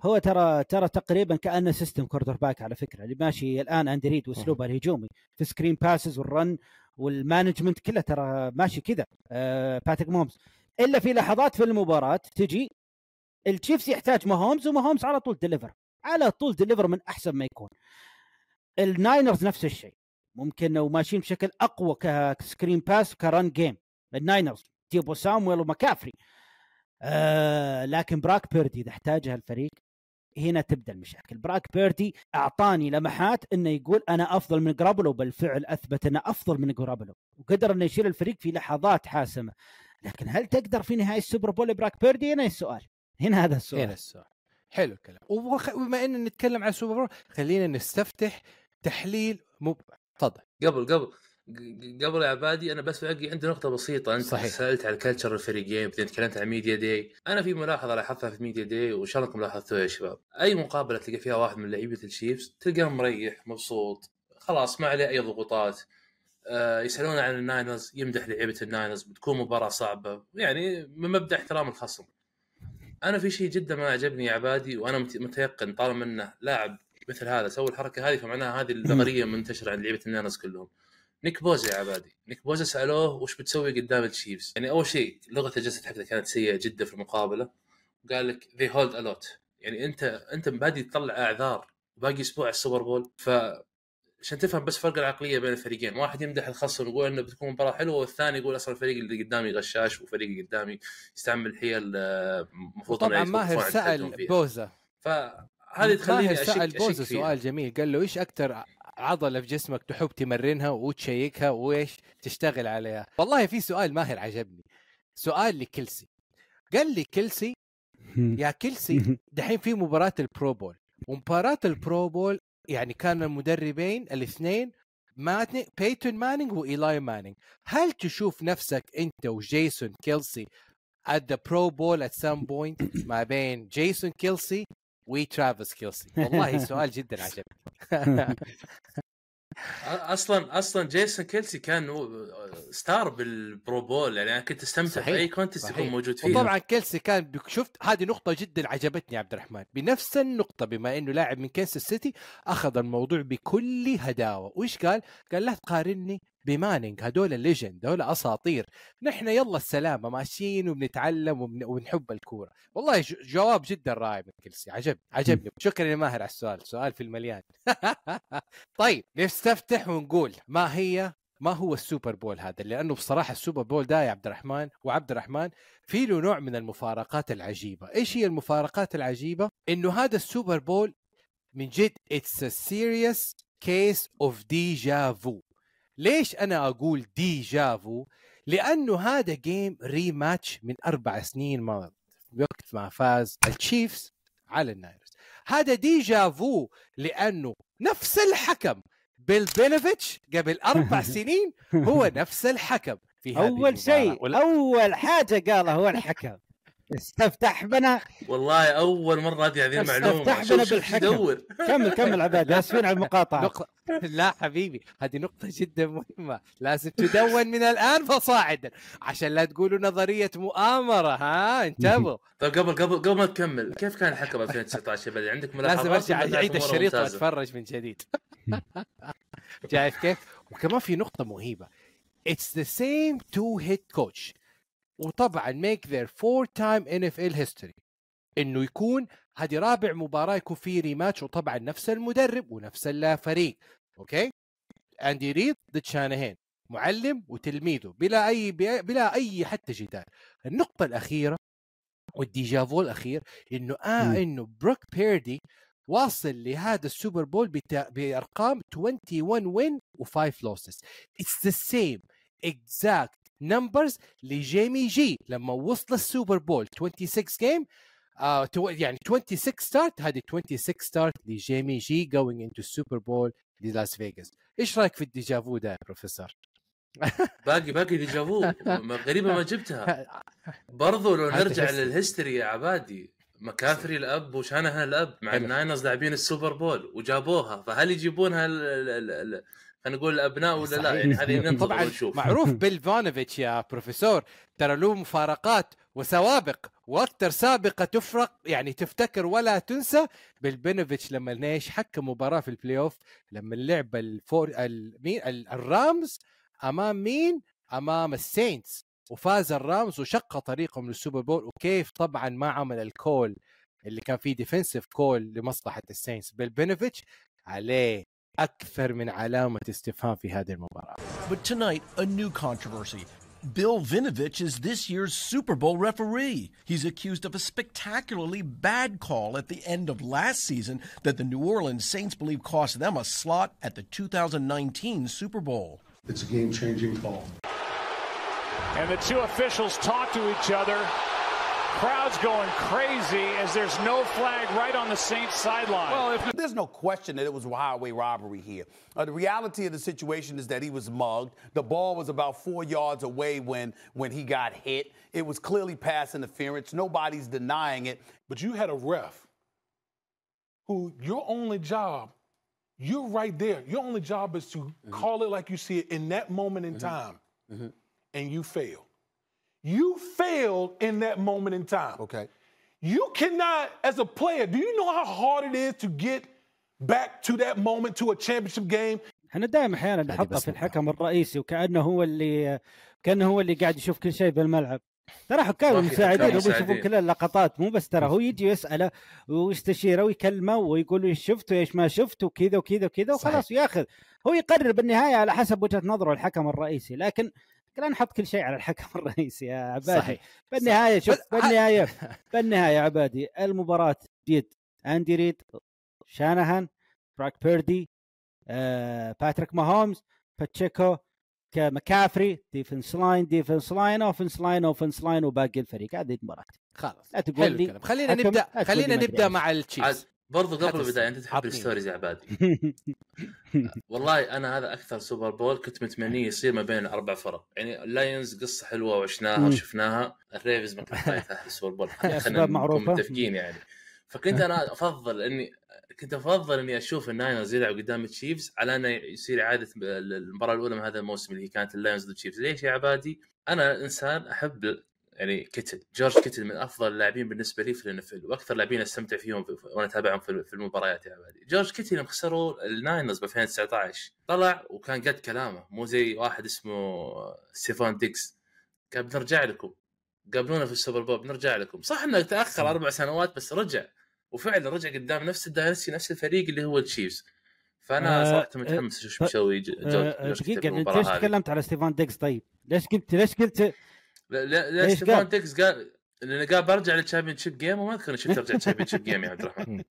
هو ترى ترى تقريبا كأنه system quarterback على فكرة اللي ماشي الآن اندي ريد واسلوبه الهجومي. في screen passes وال run وال management كله ترى ماشي كذا آه باتريك ماهومز إلا في لحظات في المباراة تجي التشيفز يحتاج ماهومز وماهومز على طول deliver على طول deliver من أحسن ما يكون. الناينرز نفس الشيء ممكن وماشيين بشكل أقوى ك screen pass وك run game. الناينرز ديبو سامويل ومكافري آه لكن براك بيردي إذا احتاجها الفريق هنا تبدأ المشاكل. براك بيردي أعطاني لمحات إنه يقول أنا أفضل من جرابلو بالفعل أثبت إنه أفضل من جرابلو. وقدر إنه يشيل الفريق في لحظات حاسمة. لكن هل تقدر في نهاية السوبر بول براك بيردي؟ هنا السؤال. هنا هذا السؤال. هنا السؤال. حلو الكلام. وخ- وبما اننا نتكلم عن السوبر بول خلينا نستفتح تحليل مب... تفضل. قبل قبل. قبل يا عبادي أنا بس باقي عندي نقطة بسيطة. أنت صحيح. سألت على ال culture الفريقين بعدين تكلمت عن media day أنا في ملاحظة لاحظتها في media day وان شاء الله لاحظتوها يا شباب؟ أي مقابلة تلقى فيها واحد من لعيبة التشيفز تلقاه مريح مبسوط. خلاص ما عليه أي ضغوطات. آه يسألون عن الناينرز يمدح لعيبة الناينرز بتكون مباراة صعبة. يعني من مبدأ احترام الخصم. أنا في شيء جدا ما عجبني يا عبادي وأنا مت- متيقن طالما إنه لاعب مثل هذا سوى الحركة هذه فمعناها هذه النظريه منتشرة عند لعيبة الناينرز كلهم. نيك بوزا يا عبادي. نيك بوزا سألوه وش بتسوي قدام التشيفز يعني أول شيء لغة الجسد حقته كانت سيئة جدا في المقابلة. قال لك they hold a lot. يعني أنت أنت بادي تطلع أعذار. باقي أسبوع على السوبر بول. ف عشان تفهم بس فرق العقلية بين الفريقين. واحد يمدح الخصم ويقول إنه بتكون مباراة حلوة والثاني يقول أصلا الفريق اللي قدامي غشاش وفريق اللي قدامي يستعمل حيل آه، المفروض طبعا إنه ماهر سأل. بوزا. فهذه تخليني أشك سال بوزا. سؤال جميل. قال له إيش أكثر عضلة في جسمك تحب تمرنها وتشيكها وإيش تشتغل عليها. والله في سؤال ماهر عجبني. سؤال لكلسي قال لي كلسي يا كلسي دحين في مباراة البرو بول ومباراة البرو بول يعني كان المدربين الاثنين ماتني بيتون مانينج وايلاي مانينج هل تشوف نفسك أنت وجيسون كيلسي at the pro bowl at some point ما بين جيسون كيلسي وترافيس كيلسي. والله سؤال جدا عجبني. أصلا أصلا جيسون كيلسي كان هو star بالبرو بول يعني أنا كنت أستمتع في صحيح. أي contest يكون. موجود فيه وطبعا كيلسي كان شفت هذه نقطة جدا عجبتني عبد الرحمن. بنفس النقطة بما إنه لاعب من كنساس سيتي أخذ الموضوع بكل هداوة. وش قال؟ قال لا تقارني بمانينج هدول ال legend هدول أساطير. نحن يلا السلامة ماشيين وبنتعلم وبن... ونحب الكورة. والله ج... جواب جدا رائع من كيلسي. عجب عجبني. شكرا يا ماهر على السؤال. سؤال في المليان. طيب نستفتح ونقول ما هي ما هو السوبر بول هذا؟ لأنه بصراحة السوبر بول ده يا عبد الرحمن وعبد الرحمن في له نوع من المفارقات العجيبة. إيش هي المفارقات العجيبة؟ إنه هذا السوبر بول من جد it's serious case of deja vu. ليش أنا أقول deja vu لأنه هذا game rematch من أربع سنين ماضي وقت ما فاز التشيفز على الناينرز هذا deja vu لأنه نفس الحكم. بيل فينوفيتش قبل أربع سنين هو نفس الحكم في هذه أول شيء أول حاجة قالها هو الحكم. استفتح بنا. والله أول مرة هذه هذه المعلومة. استفتح بنا بالحكم. كمل كمل عباد اسفين على المقاطعة. نقطة. لا حبيبي هذه نقطة جدا مهمة. لازم تدون من الآن فصاعدا. عشان لا تقولوا نظرية مؤامرة ها؟ انتبهوا. طيب قبل قبل قبل ما تكمل كيف كان الحكم 2019 يا بدر عندك ملاحظات؟ لازم أرجع أعيد الشريط؟ وأتفرج من جديد. شايف كيف؟ وكمان في نقطة مهيبة. It's the same two hit coach. وطبعا make their four time NFL history. إنه يكون هذه رابع مباراة يكون في rematch وطبعا نفس المدرب ونفس الفريق. أوكي؟ اندي ريد ضد شانهان معلم وتلميذه بلا أي بلا أي حتى جدال. النقطة الأخيرة وال déjà vu الأخير إنه آه مم. إنه بروك بيردي واصل لهذا ال Super Bowl بتا... بأرقام 21 win و5 losses It's the same exact numbers لجيمي جي لما وصل ال Super Bowl 26 game آه تو... يعني 26 start هذه 26 start لجيمي جي going into ال Super Bowl للاس فيغاس إيش رأيك في ال déjà vu ده يا بروفيسور؟ باقي باقي déjà vu غريبة ما جبتها برضو لو نرجع. لل history يا عبادي مكافري الأب وشانهان الأب مع. الناينرز لاعبين ال Super Bowl وجابوها فهل يجيبونها خلينا نقول الابناء ولا لا؟ يعني هذه ننتظر طبعا ونشوف. معروف بيل فانوفيتش يا بروفيسور ترى له مفارقات وسوابق وأكثر سابقة تفرق يعني تفتكر ولا تنسى بالبينوفيتش لما ليش حكم مباراة في البلاي اوف لما لعب الفور ال- مين؟ ال- الرامز أمام مين؟ أمام السينتس. وفاز الرامز وشق طريقهم للسوبر بول. وكيف طبعا ما عمل الكول اللي كان فيه ديفنسيف كول لمصلحة السينتس. بالبينوفيتش عليه اكثر من علامه استفهام في هذه المباراه But tonight, a new controversy. Bill Vinovich is this year's Super Bowl referee. He's accused of a spectacularly bad call at the end of last season that the New Orleans Saints believe cost them a slot at the 2019 Super Bowl. It's a game changing call. And the two officials talk to each other. Crowd's going crazy as there's no flag right on the Saints sideline. Well, if there's no question that it was highway robbery here. Uh, the reality of the situation is that he was mugged. The ball was about four yards away when when he got hit. It was clearly pass interference. Nobody's denying it. But you had a ref who your only job, you're right there. Your only job is to mm-hmm. call it like you see it in that moment in mm-hmm. time, mm-hmm. and you fail. You failed in that moment in time. Okay. You cannot, as a player, do you know how hard it is to get back to that moment to a championship game? إحنا دائما أحيانا نحطه في الحكم الرئيسي وكأنه هو اللي كأنه هو اللي قاعد يشوف كل شيء بالملعب ترى حكام المساعدين هم يشوفون. كل اللقطات مو بس ترى هو يجي يسأله ويستشيره ويكلمه ويقول له إيش شفت وإيش ما شفت وكذا وكذا وكذا وخلاص ياخذ هو يقرر بالنهاية على حسب وجهة نظره الحكم الرئيسي لكن لا نحط كل شيء على الحكم الرئيسي يا عبادي. صحيح. بالنهاية شوف بالنهاية بالنهاية يا عبادي المباراة جد أندي ريد شانهان بروك بيردي آه، باتريك ماهومز باتشيكو مكافري defense line defense line offense line offense line وباقي الفريق. هذه المباراه خلاص لا تقول حلو لي خلينا نبدأ خلينا نبدأ مع التشيفز برضو قبل البداية أنت تحب. ال stories يا عبادي والله أنا هذا أكثر Super Bowl كنت متمنيه يصير ما بين الأربع فرق يعني اللايونز قصة حلوة وعشناها. وشفناها الريفنز ما كانت فايتها ال Super Bowl خلينا نكون. متفقين يعني فكنت أنا أفضل اني كنت أفضل إني أشوف الناينرز يلعب قدام التشيفز على إنه يصير إعادة المباراه الأولى من هذا الموسم اللي هي كانت اللاينز ضد التشيفز ليش يا عبادي؟ أنا إنسان أحب يعني كتل جورج كيتل من أفضل اللاعبين بالنسبة لي في ال NFL وأكثر لاعبين أستمتع فيهم وأنا أتابعهم في المباريات يا عبادي. جورج كيتل يوم خسروا الناينرز ب 2019 طلع وكان قد كلامه مو زي واحد اسمه ستيفان ديقز. قال بنرجع لكم قابلونا في ال Super Bowl بنرجع لكم. صح إنه تأخر أربع سنوات بس رجع وفعلا رجع قدام نفس ال dynasty نفس الفريق اللي هو التشيفز فأنا آه، صراحة متحمس أشوف إيش بيسوي آه، آه، دقيقة انت ليش تكلمت على ستيفان ديقز؟ طيب؟ ليش قلت ليش قلت لا لا ستيفان قال؟ ديقز قال لأنه قال برجع لل championship game وما أذكر إني شفت أرجع لل championship game يا عبد الرحمن.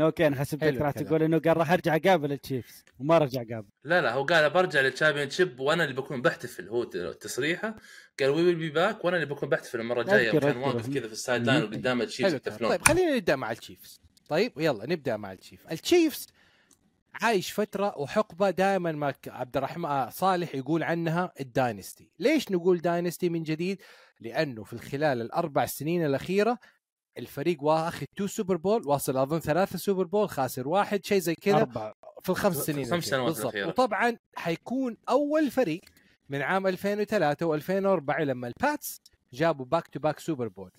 أوكي أنا حسبتك راح. تقول إنه قال راح أرجع أقابل التشيفز وما رجع قابل لا لا هو قال برجع لل championship وأنا اللي بكون بحتفل هو تصريحه. قال we will be back وأنا اللي بكون بحتفل المرة الجاية أذكر. واقف كذا في ال sideline وقدام التشيفز طيب خلينا نبدأ مع التشيفز طيب يلا نبدأ مع التشيف التشيفز عايش فترة وحقبة دائما ما عبد الرحمن آه، صالح يقول عنها ال dynasty ليش نقول dynasty من جديد لأنه في خلال الأربع سنين الأخيرة الفريق واخذ two Super Bowl واصل أظن ثلاثة Super Bowl خاسر واحد شيء زي كذا. في الخمس سنين الأخيرة. سنوات بالضبط. وطبعا حيكون أول فريق من عام 2003 و2004 لما الباتس جابوا back to back Super Bowl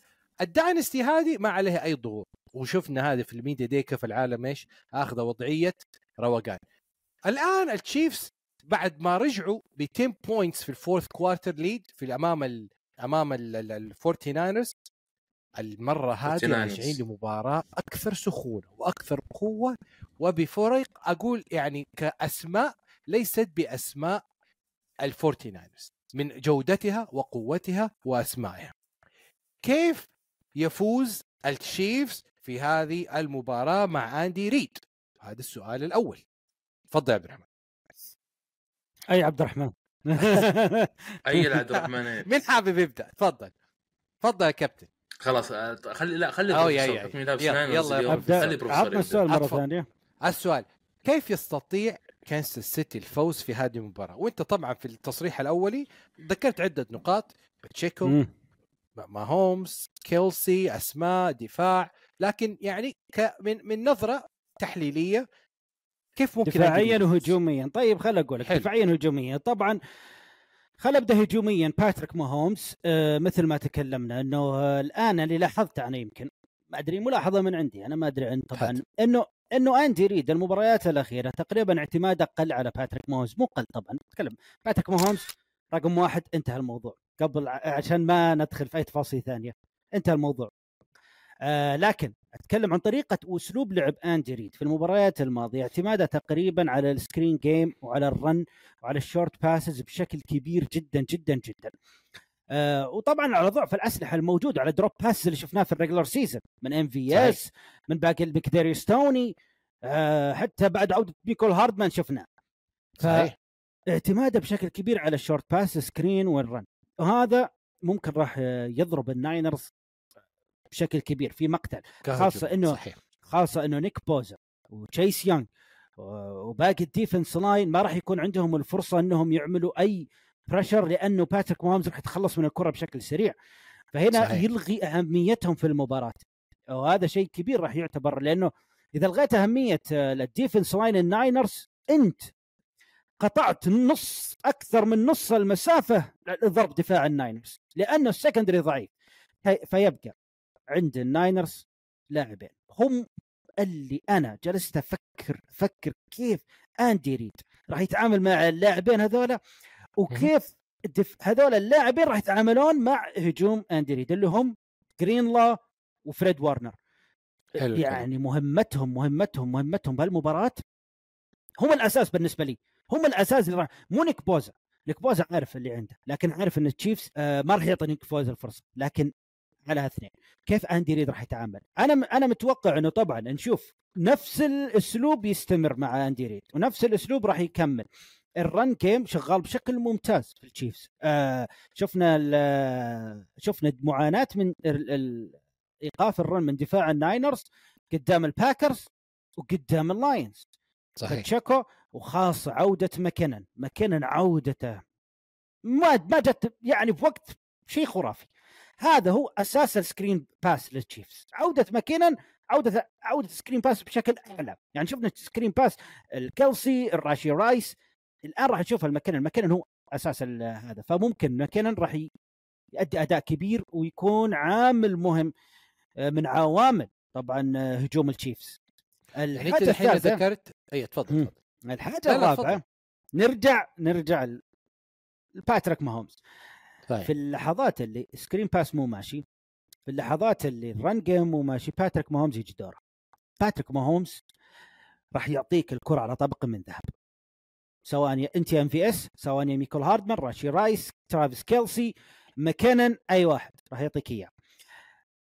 ال dynasty هذه ما عليها أي ضغوط وشفنا هذه في ال media day كيف العالم إيش اخذ وضعية روقان الآن التشيفز بعد ما رجعوا ب 10 points في ال fourth quarter lead في أمام ال أمام الفورتي ناينرز المرة هذه 49ers. راجعين لمباراة أكثر سخونة وأكثر قوة. وبفرق أقول يعني كأسماء ليست بأسماء الفورتي ناينرز من جودتها وقوتها وأسمائها. كيف يفوز التشيفز في هذه المباراة مع اندي ريد هذا السؤال الأول. تفضل يا عبد الرحمن. أي عبد الرحمن؟ أي عبد الرحمن؟ مين حابب يبدأ؟ تفضل تفضل يا كابتن. خلاص آه، خلي لا خلي أو يا- يلا- يلا. أبدأ. خلي عطنا السؤال مرة. ثانية. السؤال. كيف يستطيع كانساس سيتي الفوز في هذه المباراة؟ وأنت طبعا في التصريح الأولي ذكرت عدة نقاط. باتشيكو مم. ماهومز كيلسي أسماء دفاع. لكن يعني ك من من نظرة تحليلية كيف ممكن دفاعيا وهجوميا. طيب خل أقول لك. دفاعيا وهجوميا. طبعا خل أبدأ هجوميا. باتريك ماهومز آه مثل ما تكلمنا إنه آه الان اللي لاحظته أنا يمكن ما أدري ملاحظة من عندي. أنا ما أدري عن طبعا هات. إنه إنه أندي ريد المباريات الأخيرة تقريبا اعتماده قل على باتريك ماهومز. مو قل طبعا اتكلم باتريك ماهومز رقم واحد انتهى الموضوع. قبل عشان ما ندخل في أي تفاصيل ثانية انتهى الموضوع. آه لكن أتكلم عن طريقة واسلوب لعب أندي ريد. في المباريات الماضية اعتماده تقريبا على ال screen game وعلى ال run وعلى ال short passes بشكل كبير جدا جدا جدا. آه وطبعا على ضعف الأسلحة الموجوده على drop passes اللي شفناه في ال regular season من ام في اس من باقي ال من كداريوس توني آه حتى بعد عودة ميكول هاردمان شفناه. صحيح. اعتماده بشكل كبير على ال short pass screen وال run وهذا ممكن راح يضرب الناينرز بشكل كبير في مقتل. خاصة إنه صحيح. خاصة إنه نيك بوزا وتشيس يونغ وباقي ال defense line ما راح يكون عندهم الفرصة إنهم يعملوا أي pressure لأنه باتريك ماهومز راح يتخلص من الكرة بشكل سريع فهنا صحيح. يلغي أهميتهم في المباراة وهذا شيء كبير راح يعتبر لأنه إذا الغيت أهمية ال defense line الناينرز أنت قطعت نص أكثر من نص المسافة لضرب دفاع الناينرز لأنه ال secondary ضعيف في- فيبقى عند الناينرز لاعبين. هم اللي أنا جلست أفكر أفكر كيف أندي ريد راح يتعامل مع اللاعبين هذولا وكيف الدف... هذول اللاعبين راح يتعاملون مع هجوم أندي ريد اللي هم جرينلو وفريد وارنر. حلو. يعني مهمتهم مهمتهم مهمتهم بهالمباراة هم الأساس بالنسبة لي. هم الأساس اللي راح مو نيك بوزا. نيك بوزا عارف اللي عنده لكن عارف إن التشيفز آه ما راح يعطي نيك بوزا الفرصة. لكن على اثنين كيف أندي ريد راح يتعامل؟ أنا أنا متوقع إنه طبعا نشوف نفس الأسلوب يستمر مع أندي ريد ونفس الأسلوب راح يكمل. ال run game شغال بشكل ممتاز في التشيفز. آه شفنا ال- شفنا معاناة من ال- ال- إيقاف ال run من دفاع الناينرز قدام الباكرز وقدام اللاينز. صحيح. باتشيكو وخاصة عودة ماكينن. ماكينن عودته ما ما جت يعني في وقت شيء خرافي. هذا هو أساس ال screen pass للتشيفز. عودة ماكينن عودة عودة screen pass بشكل أعلى. يعني شفنا screen pass لكلسي لراشي رايس. الآن راح نشوف ماكينن ماكينن هو أساس هذا. فممكن ماكينن راح يؤدي أداء كبير ويكون عامل مهم آه، من عوامل طبعا آه، هجوم التشيفز. يعني الحاجة الحين الثالثه ذكرت أي تفضل الحاجة الرابعة نرجع نرجع لباتريك ماهومز. طيب. في اللحظات اللي screen pass مو ماشي في اللحظات اللي ال run game مو ماشي باتريك ماهومز يجي دوره. باتريك ماهومز راح يعطيك الكرة على طبق من ذهب. سواء انت MVS سواء يا ميكول هاردمان راشي رايس ترافيس كيلسي ماكينن أي واحد راح يعطيك إياه.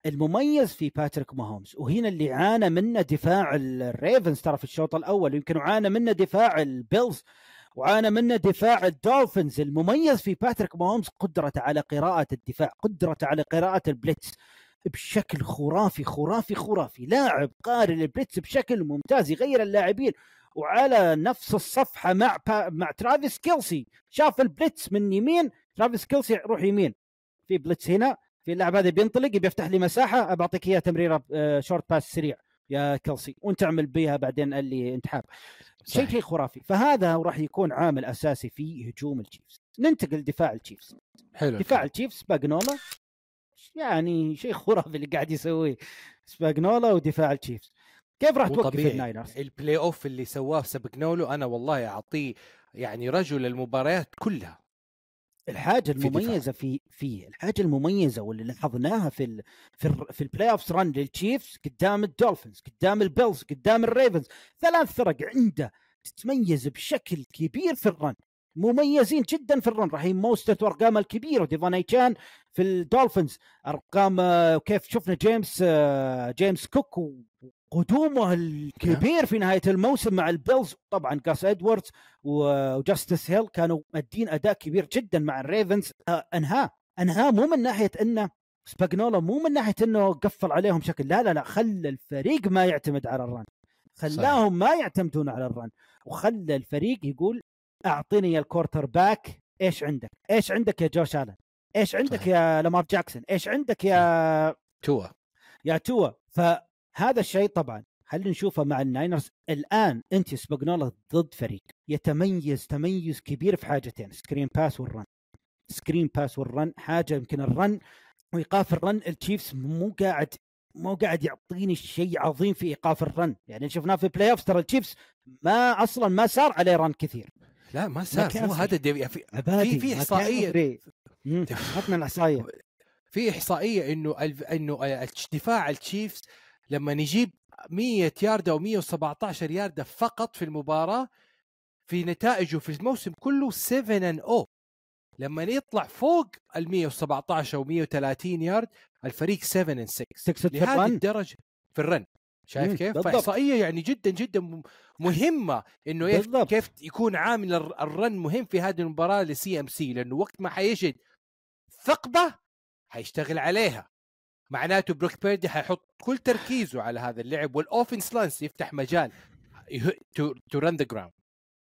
المميز في باتريك ماهومز وهنا اللي عانى منه دفاع الريفنز ترى في الشوط الأول يمكن عانى منه دفاع البيلز وعانى منه دفاع الدولفينز المميز في باتريك ماهومز قدرته على قراءة الدفاع قدرته على قراءة ال blitz بشكل خرافي خرافي خرافي. لاعب قارئ ال blitz بشكل ممتاز يغير اللاعبين. وعلى نفس الصفحة مع با مع ترافيس كيلسي. شاف ال blitz من يمين ترافيس كيلسي روح يمين. في blitz هنا في اللاعب هذا بينطلق بيفتح لي مساحة. بعطيك اياها تمريرة آه، short pass سريع. يا كيلسي وانت تعمل بيها بعدين اللي انت حاب. شيء شيء خرافي. فهذا راح يكون عامل أساسي في هجوم التشيفز. ننتقل لدفاع التشيفز. حلو دفاع التشيفز سباجنولا يعني شيء خرافي اللي قاعد يسويه. سباجنولا ودفاع التشيفز. كيف راح توقف الناينرز؟ ال playoff اللي سواه سباجنولو أنا والله أعطيه يعني رجل المباريات كلها. الحاجة في. المميزة في فيه الحاجة المميزة واللي لاحظناها في ال في ال في ال playoffs run للتشيفز قدام الدولفينز قدام البيلز قدام الريفنز ثلاث فرق عنده تتميز بشكل كبير في ال run مميزين جدا في ال run رحيم موستت وأرقامه الكبيرة وديفان ايتشان في الدولفينز أرقام آه، كيف شفنا جيمس آه، جيمس كوك وقدومه الكبير في نهاية الموسم مع البيلز. طبعا جس إدواردز وجاستس هيل كانوا مادين أداء كبير جدا مع الريفنز. آه، أنهاه. أنهاه مو من ناحية إنه سباجنولا مو من ناحية إنه قفل عليهم بشكل لا لا لا خلى الفريق ما يعتمد على ال run. خلاهم ما يعتمدون على ال run. وخلى الفريق يقول أعطيني ال quarterback. إيش عندك؟ إيش عندك يا جوش آلن؟ إيش عندك يا لامار جاكسون؟ إيش عندك يا توا. يا توا؟ فهذا الشيء طبعا خلينا نشوفه مع الناينرز؟ الآن أنت سباجنولا ضد فريق يتميز تميز كبير في حاجتين screen pass وال run screen pass وال run حاجة يمكن ال run وإيقاف ال run التشيفز مو قاعد مو قاعد يعطيني شيء عظيم في إيقاف ال run يعني شفناه في playoff ترى التشيفز ما أصلا ما صار عليه run كثير. لا ما صار. مو هذا دي في في في إحصائية. عطنا الإحصائية. في إحصائية إنه إنه التش- دفاع التشيفز لما نجيب 100 ياردة أو 117 ياردة فقط في المباراة في نتائجه في الموسم كله 7 and 0 لما يطلع فوق ال 117 أو 130 يارد الفريق 7 and 6 6 في لهذه الدرجة في ال run شايف كيف؟ بالضبط. فإحصائية يعني جدا جدا مهمة إنه بالضبط. كيف يكون عامل ال ر- ال run مهم في هذه المباراة ل CMC لأنه وقت ما حيجد ثقبة حيشتغل عليها معناته بروك بيردي حيحط كل تركيزه على هذا اللعب وال offense line يفتح مجال to run the ground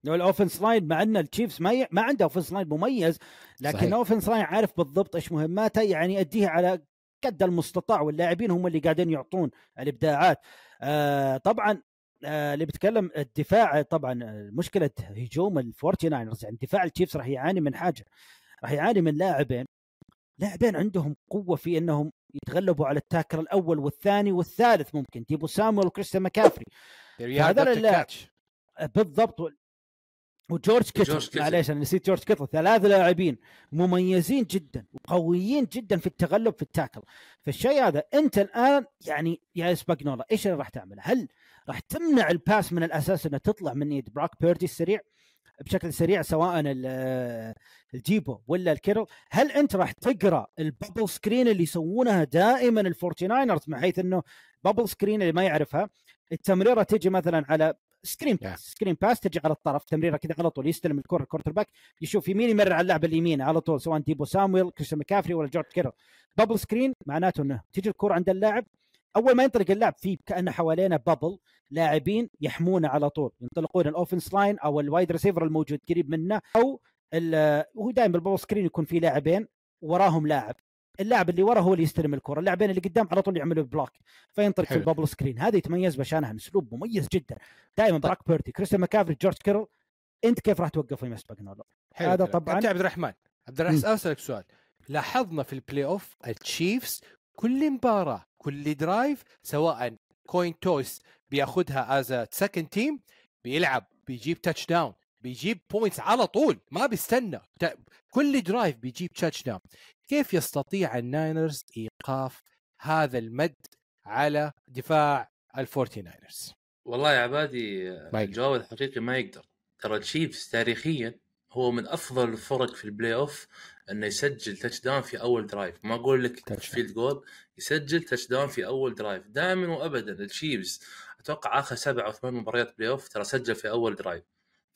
لو ال offense line مع إن التشيفز ما ي... ما عنده offense line مميز لكن. ال offense line عارف بالضبط إيش مهماته يعني يأديها على قد المستطاع واللاعبين هم اللي قاعدين يعطون الإبداعات آه طبعا آه اللي بيتكلم الدفاع طبعا مشكلة هجوم الفورتي ناينرز يعني دفاع التشيفز راح يعاني من حاجة راح يعاني من لاعبين لاعبين عندهم قوة في إنهم يتغلبوا على ال tackle الأول والثاني والثالث ممكن. ديبو سامويل وكريستيان ماكافري. اللاعب بالضبط. وجورج كيتل. معليش أنا نسيت جورج كيتل. ثلاث لاعبين مميزين جدا وقويين جدا في التغلب في ال tackle. فالشيء هذا أنت الآن يعني يا سباجنولا إيش اللي راح تعمله؟ هل راح تمنع ال pass من الأساس إنه تطلع من يد براك بيردي السريع؟ بشكل سريع سواء ال- الديبو ولا الكيتل هل أنت راح تقرأ ال bubble screen اللي يسوونها دائما الفورتي ناينرز من حيث إنه bubble screen اللي ما يعرفها التمريرة تجي مثلا على screen pass screen pass تجي على الطرف تمريرة كذا على طول يستلم الكره ال quarterback يشوف يمين يمرر على اللاعب اليمين على طول سواء ديبو سامويل كريستيان مكافري ولا جورج كيتل bubble screen معناته إنه تجي الكره عند اللاعب أول ما ينطلق اللاعب في كانه حوالينا bubble لاعبين يحمونه على طول. ينطلقون ال offense line أو ال wide receiver الموجود قريب منه أو وهو دائما بال bubble screen يكون في لاعبين وراهم لاعب. اللاعب اللي ورا هو اللي يستلم الكرة. اللاعبين اللي قدام على طول يعملوا block فينطلق في. ال bubble screen هذا يتميز بشاناهان اسلوب مميز جدا. دائما براك بيردي كريستيان ماكافري جورج كيتل. أنت كيف راح توقف سباجنولو حلو هذا. طبعا كابتن عبد الرحمن عبد الرحمن أسألك سؤال. لاحظنا في ال playoff التشيفز كل مباراة كل drive سواء coin toss بياخذها as second team بيلعب بيجيب touchdown بيجيب points على طول ما بيستنى. كل drive بيجيب touchdown كيف يستطيع الناينرز إيقاف هذا المد على دفاع الفورتي ناينرز والله يا عبادي. الجواب الحقيقي ما يقدر. ترى التشيفز تاريخيا هو من أفضل الفرق في ال playoff إنه يسجل touchdown في أول drive ما أقول لك field goal يسجل touchdown في أول drive دائما وابدا التشيفز أتوقع آخر سبع أو ثمان مباريات playoff ترى سجل في أول drive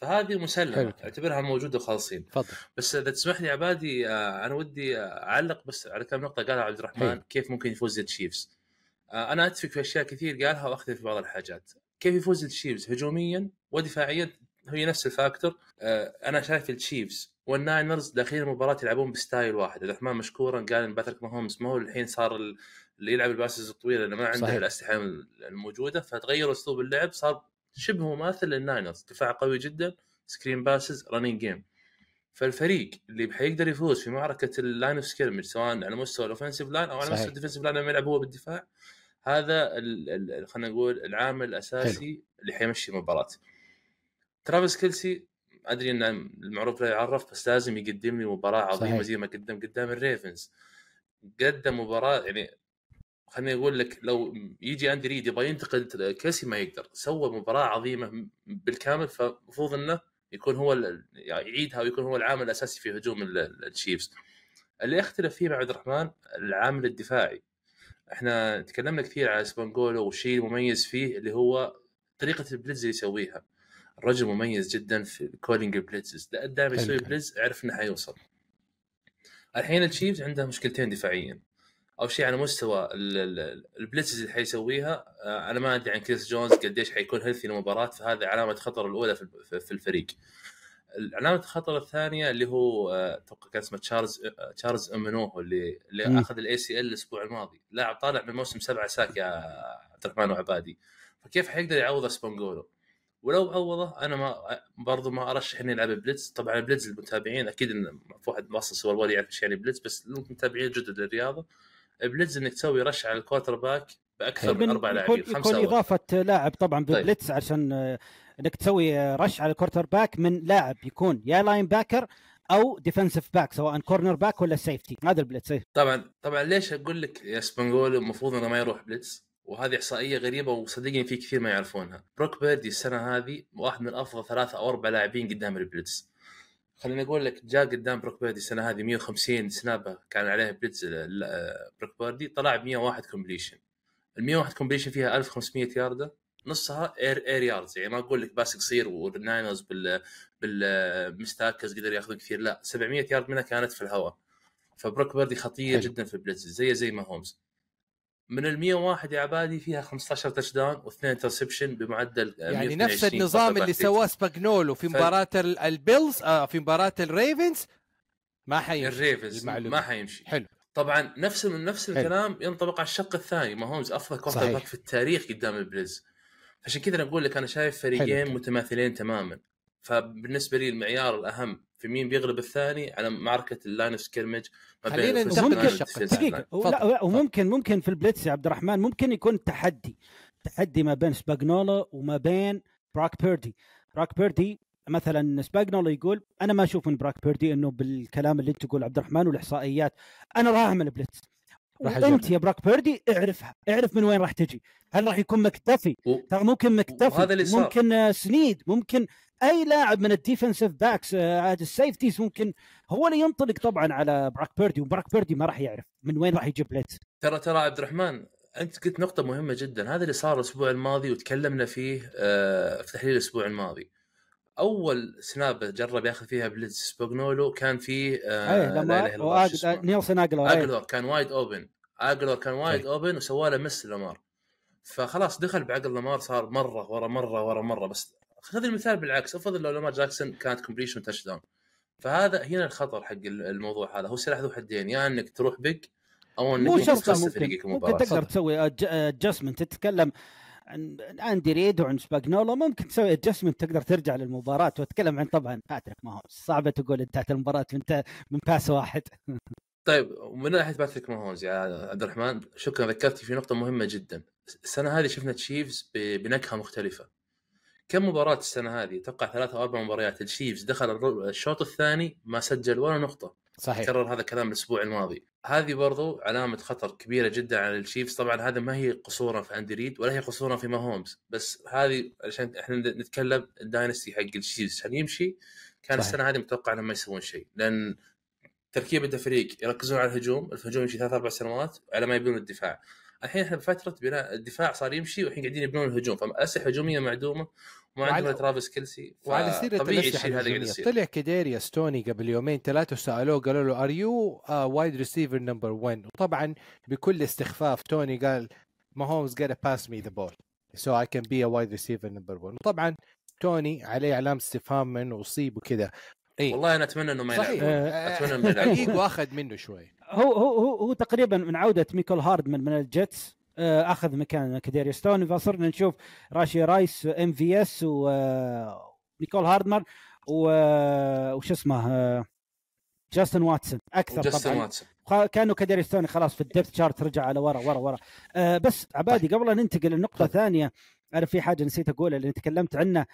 فهذه مسلمة. أعتبرها موجودة وخالصين. بس إذا تسمح لي عبادي آه، أنا ودي أعلق بس على كم نقطة قالها عبد الرحمن حلو. كيف ممكن يفوز التشيفز آه، أنا أتفق في أشياء كثير قالها واختلف في بعض الحاجات. كيف يفوز التشيفز هجوميا ودفاعيا هي نفس ال factor. آه، أنا شايف التشيفز والناينرز داخلين المباراة يلعبون ب style واحد. عبد الرحمن مشكورا قال إن باتريك ماهومز ما هو الحين صار ال- اللي يلعب ال passes الطويلة لأنه ما عنده صحيح. الأسلحة الموجودة فتغيروا أسلوب اللعب صار شبه مماثل للناينرز. دفاع قوي جدا screen passes running game فالفريق اللي حيقدر يفوز في معركة ال line of scrimmage سواء على مستوى ال offensive line أو على. مستوى ال defensive line لما يلعب هو بالدفاع هذا خلينا نقول العامل الأساسي اللي حيمشي المباراة. ترافيس كيلسي أدري ان المعروف لا يعرف بس لازم يقدم لي مباراة عظيمة صحيح. زي ما قدم قدام الريفنز. قدم مباراة يعني خليني أقول لك لو يجي أندي ريد يبغى ينتقد كيلسي ما يقدر. سوى مباراة عظيمة بالكامل فالمفروض إنه يكون هو يعني يعيدها ويكون هو العامل الأساسي في هجوم ال- ال- التشيفز اللي يختلف فيه مع عبد الرحمن العامل الدفاعي. إحنا تكلمنا كثير على سباجنولو والشيء المميز فيه اللي هو طريقة ال blitz اللي يسويها. الرجل مميز جدا في calling ال blitzes دائما يسوي. blitz يعرف إنه حيوصل. الحين التشيفز عنده مشكلتين دفاعيا. أول شيء على مستوى ال- ال- ال blitzes اللي حيسويها آه، أنا ما أدري عن كريس جونز قديش حيكون healthy المباراة فهذه علامة خطر الأولى في الفريق. علامة الخطر الثانية اللي هو آه، أتوقع كان اسمه تشارلز آه، تشارلز امنوهو اللي اللي مم. أخذ ال ACL الأسبوع الماضي. لاعب طالع من موسم سبعة sack يا عبد الرحمن وعبادي. فكيف حيقدر يعوض سباجنولو؟ ولو عوضه أنا ما برضو ما أرشح إني ألعب blitz طبعا ال blitz المتابعين أكيد إن في واحد مؤسس والله يعرف إيش يعني blitz بس المتابعين جدد للرياضة. blitz إنك تسوي rush على ال quarterback بأكثر من أربع يكون, لاعبين يكون خمسه أو إضافة لاعب طبعا طيب. ب blitz عشان آه، إنك تسوي rush على ال quarterback من لاعب يكون يا linebacker أو defensive back سواء cornerback ولا safety هذا ال blitz إيه. طبعا طبعا ليش أقول لك يا سبانجولو المفروض إنه ما يروح blitz وهذه إحصائية غريبة وصدقني في كثير ما يعرفونها. بروك بيردي السنة هذه واحد من أفضل ثلاثة أو أربع لاعبين قدام ال blitz. خليني أقول لك جاء قدام بروك بيردي السنة هذه 150 سنابة كان عليها blitz بروك بيردي طلع ب 101 completion ال 101 completion فيها 1500 ياردة. نصها air air yards يعني ما أقول لك pass قصير والناينرز بال بالمستاكز قدر ياخذون كثير لا 700 يارد منها كانت في الهواء. فبروك بيردي خطير حلو. جدا في ال blitz زي زي ماهومز. من ال 101 يا عبادي فيها 15 touchdown واثنين interception بمعدل يعني 122 نفس النظام اللي. سواه سباجنولو في ف- مباراة ال- البيلز آه في مباراة الريفنز ما حيمشي الريفنز. ما حيمشي حلو طبعا نفس نفس حلو. الكلام ينطبق على الشق الثاني ماهومز افضل صحيح. back في التاريخ قدام ال blitz عشان كذا أنا أقول لك أنا شايف فريقين. متماثلين تماما فبالنسبة لي المعيار الأهم في مين بيغلب الثاني على معركة ال line of scrimmage ما بين خلينا. line. دقيقة وممكن ممكن في ال blitz يا عبد الرحمن ممكن يكون تحدي تحدي ما بين سباجنولا وما بين براك بيردي براك بيردي مثلا سباجنولا يقول أنا ما أشوف من براك بيردي إنه بالكلام اللي أنت تقول عبد الرحمن والإحصائيات أنا راح اعمل blitz راح انت. يا براك بيردي اعرفها اعرف من وين راح تجي هل راح يكون ماكدافي و- ترى ممكن ماكدافي وهذا اللي صار. ممكن سنيد ممكن أي لاعب من ال defensive backs آه، ال safeties ممكن هو اللي ينطلق طبعا على براك بيردي وبراك بيردي ما راح يعرف من وين راح يجيب blitz ترى ترى عبد الرحمن أنت قلت نقطة مهمة جدا هذا اللي صار الأسبوع الماضي وتكلمنا فيه آه، في تحليل الأسبوع الماضي. أول snap جرب ياخذ فيها blitz سبوغنولو كان في آه لا إله اسمه؟ نيلسون اجلر إيه. اجلور كان wide open اجلور كان wide open وسوى له miss لامار. فخلاص دخل بعقل لامار صار مرة ورا مرة ورا مرة بس خذ المثال بالعكس أفضل لو لامار جاكسون كانت completion touchdown فهذا هنا الخطر حق الموضوع هذا. هو سلاح ذو حدين يا إنك تروح big أو مو انك شرط تخسر ممكن ممكن المباراة. تقدر تسوي adjustment تتكلم عن أندي ريد وعن سباجنولا ممكن تسوي adjustment تقدر ترجع للمباراة واتكلم عن طبعا باتريك ماهومز صعبة تقول انتهت المباراة من من pass واحد. طيب ومن ناحية باتريك ماهونز يا عبد الرحمن شكرا ذكرتي في نقطة مهمة جدا. السنة هذه شفنا تشيفز ب- بنكهة مختلفة. كم مباراة السنة هذه؟ أتوقع ثلاث أو أربع مباريات الشيفز دخل الشوط الثاني ما سجل ولا نقطة. صحيح كرر هذا الكلام الأسبوع الماضي. هذه برضو علامة خطر كبيرة جدا على الشيفز، طبعا هذا ما هي قصورا في أندي ريد ولا هي قصورا في ماهومز، بس هذه عشان إحنا نتكلم ال dynasty حق الشيفز عشان يمشي كان صحيح. السنة هذه متوقع إنهم ما يسوون شيء، لأن تركيبة الفريق يركزون على الهجوم، الهجوم يمشي ثلاث أربع سنوات على ما يبنون الدفاع. الحين إحنا بفترة بناء الدفاع صار يمشي والحين قاعدين يبنون الهجوم، فاسلحة هجوميه معدومة وما عندهم ترافيس كيلسي وعلى قاعد الهجومية يصير. طلع كديريس توني قبل يومين ثلاثة وسألوه قالوا له are you wide receiver number 1 وطبعا بكل استخفاف توني قال ماهومز gotta pass me the ball so I can be a wide receiver number 1 وطبعا توني عليه علامة استفهام منه أصيب وكذا. اي والله أنا أتمنى إنه ما يلعبون أتمنى إنه ما يلعبون الايجو اخذ منه شوي. هو هو هو, هو تقريبا من عودة ميكول هاردمان من الجيتس آه، أخذ مكان كديريس توني فصرنا نشوف راشي رايس MVS وميكول هاردمان و- وش اسمه آه، جاستن واتسون أكثر جاستن طبعا. واتسون. كانوا كديريس توني خلاص في ال depth chart رجع على ورا ورا ورا. آه بس عبادي قبل ان ننتقل لنقطة ثانية أنا في حاجة نسيت أقولها اللي تكلمت عنها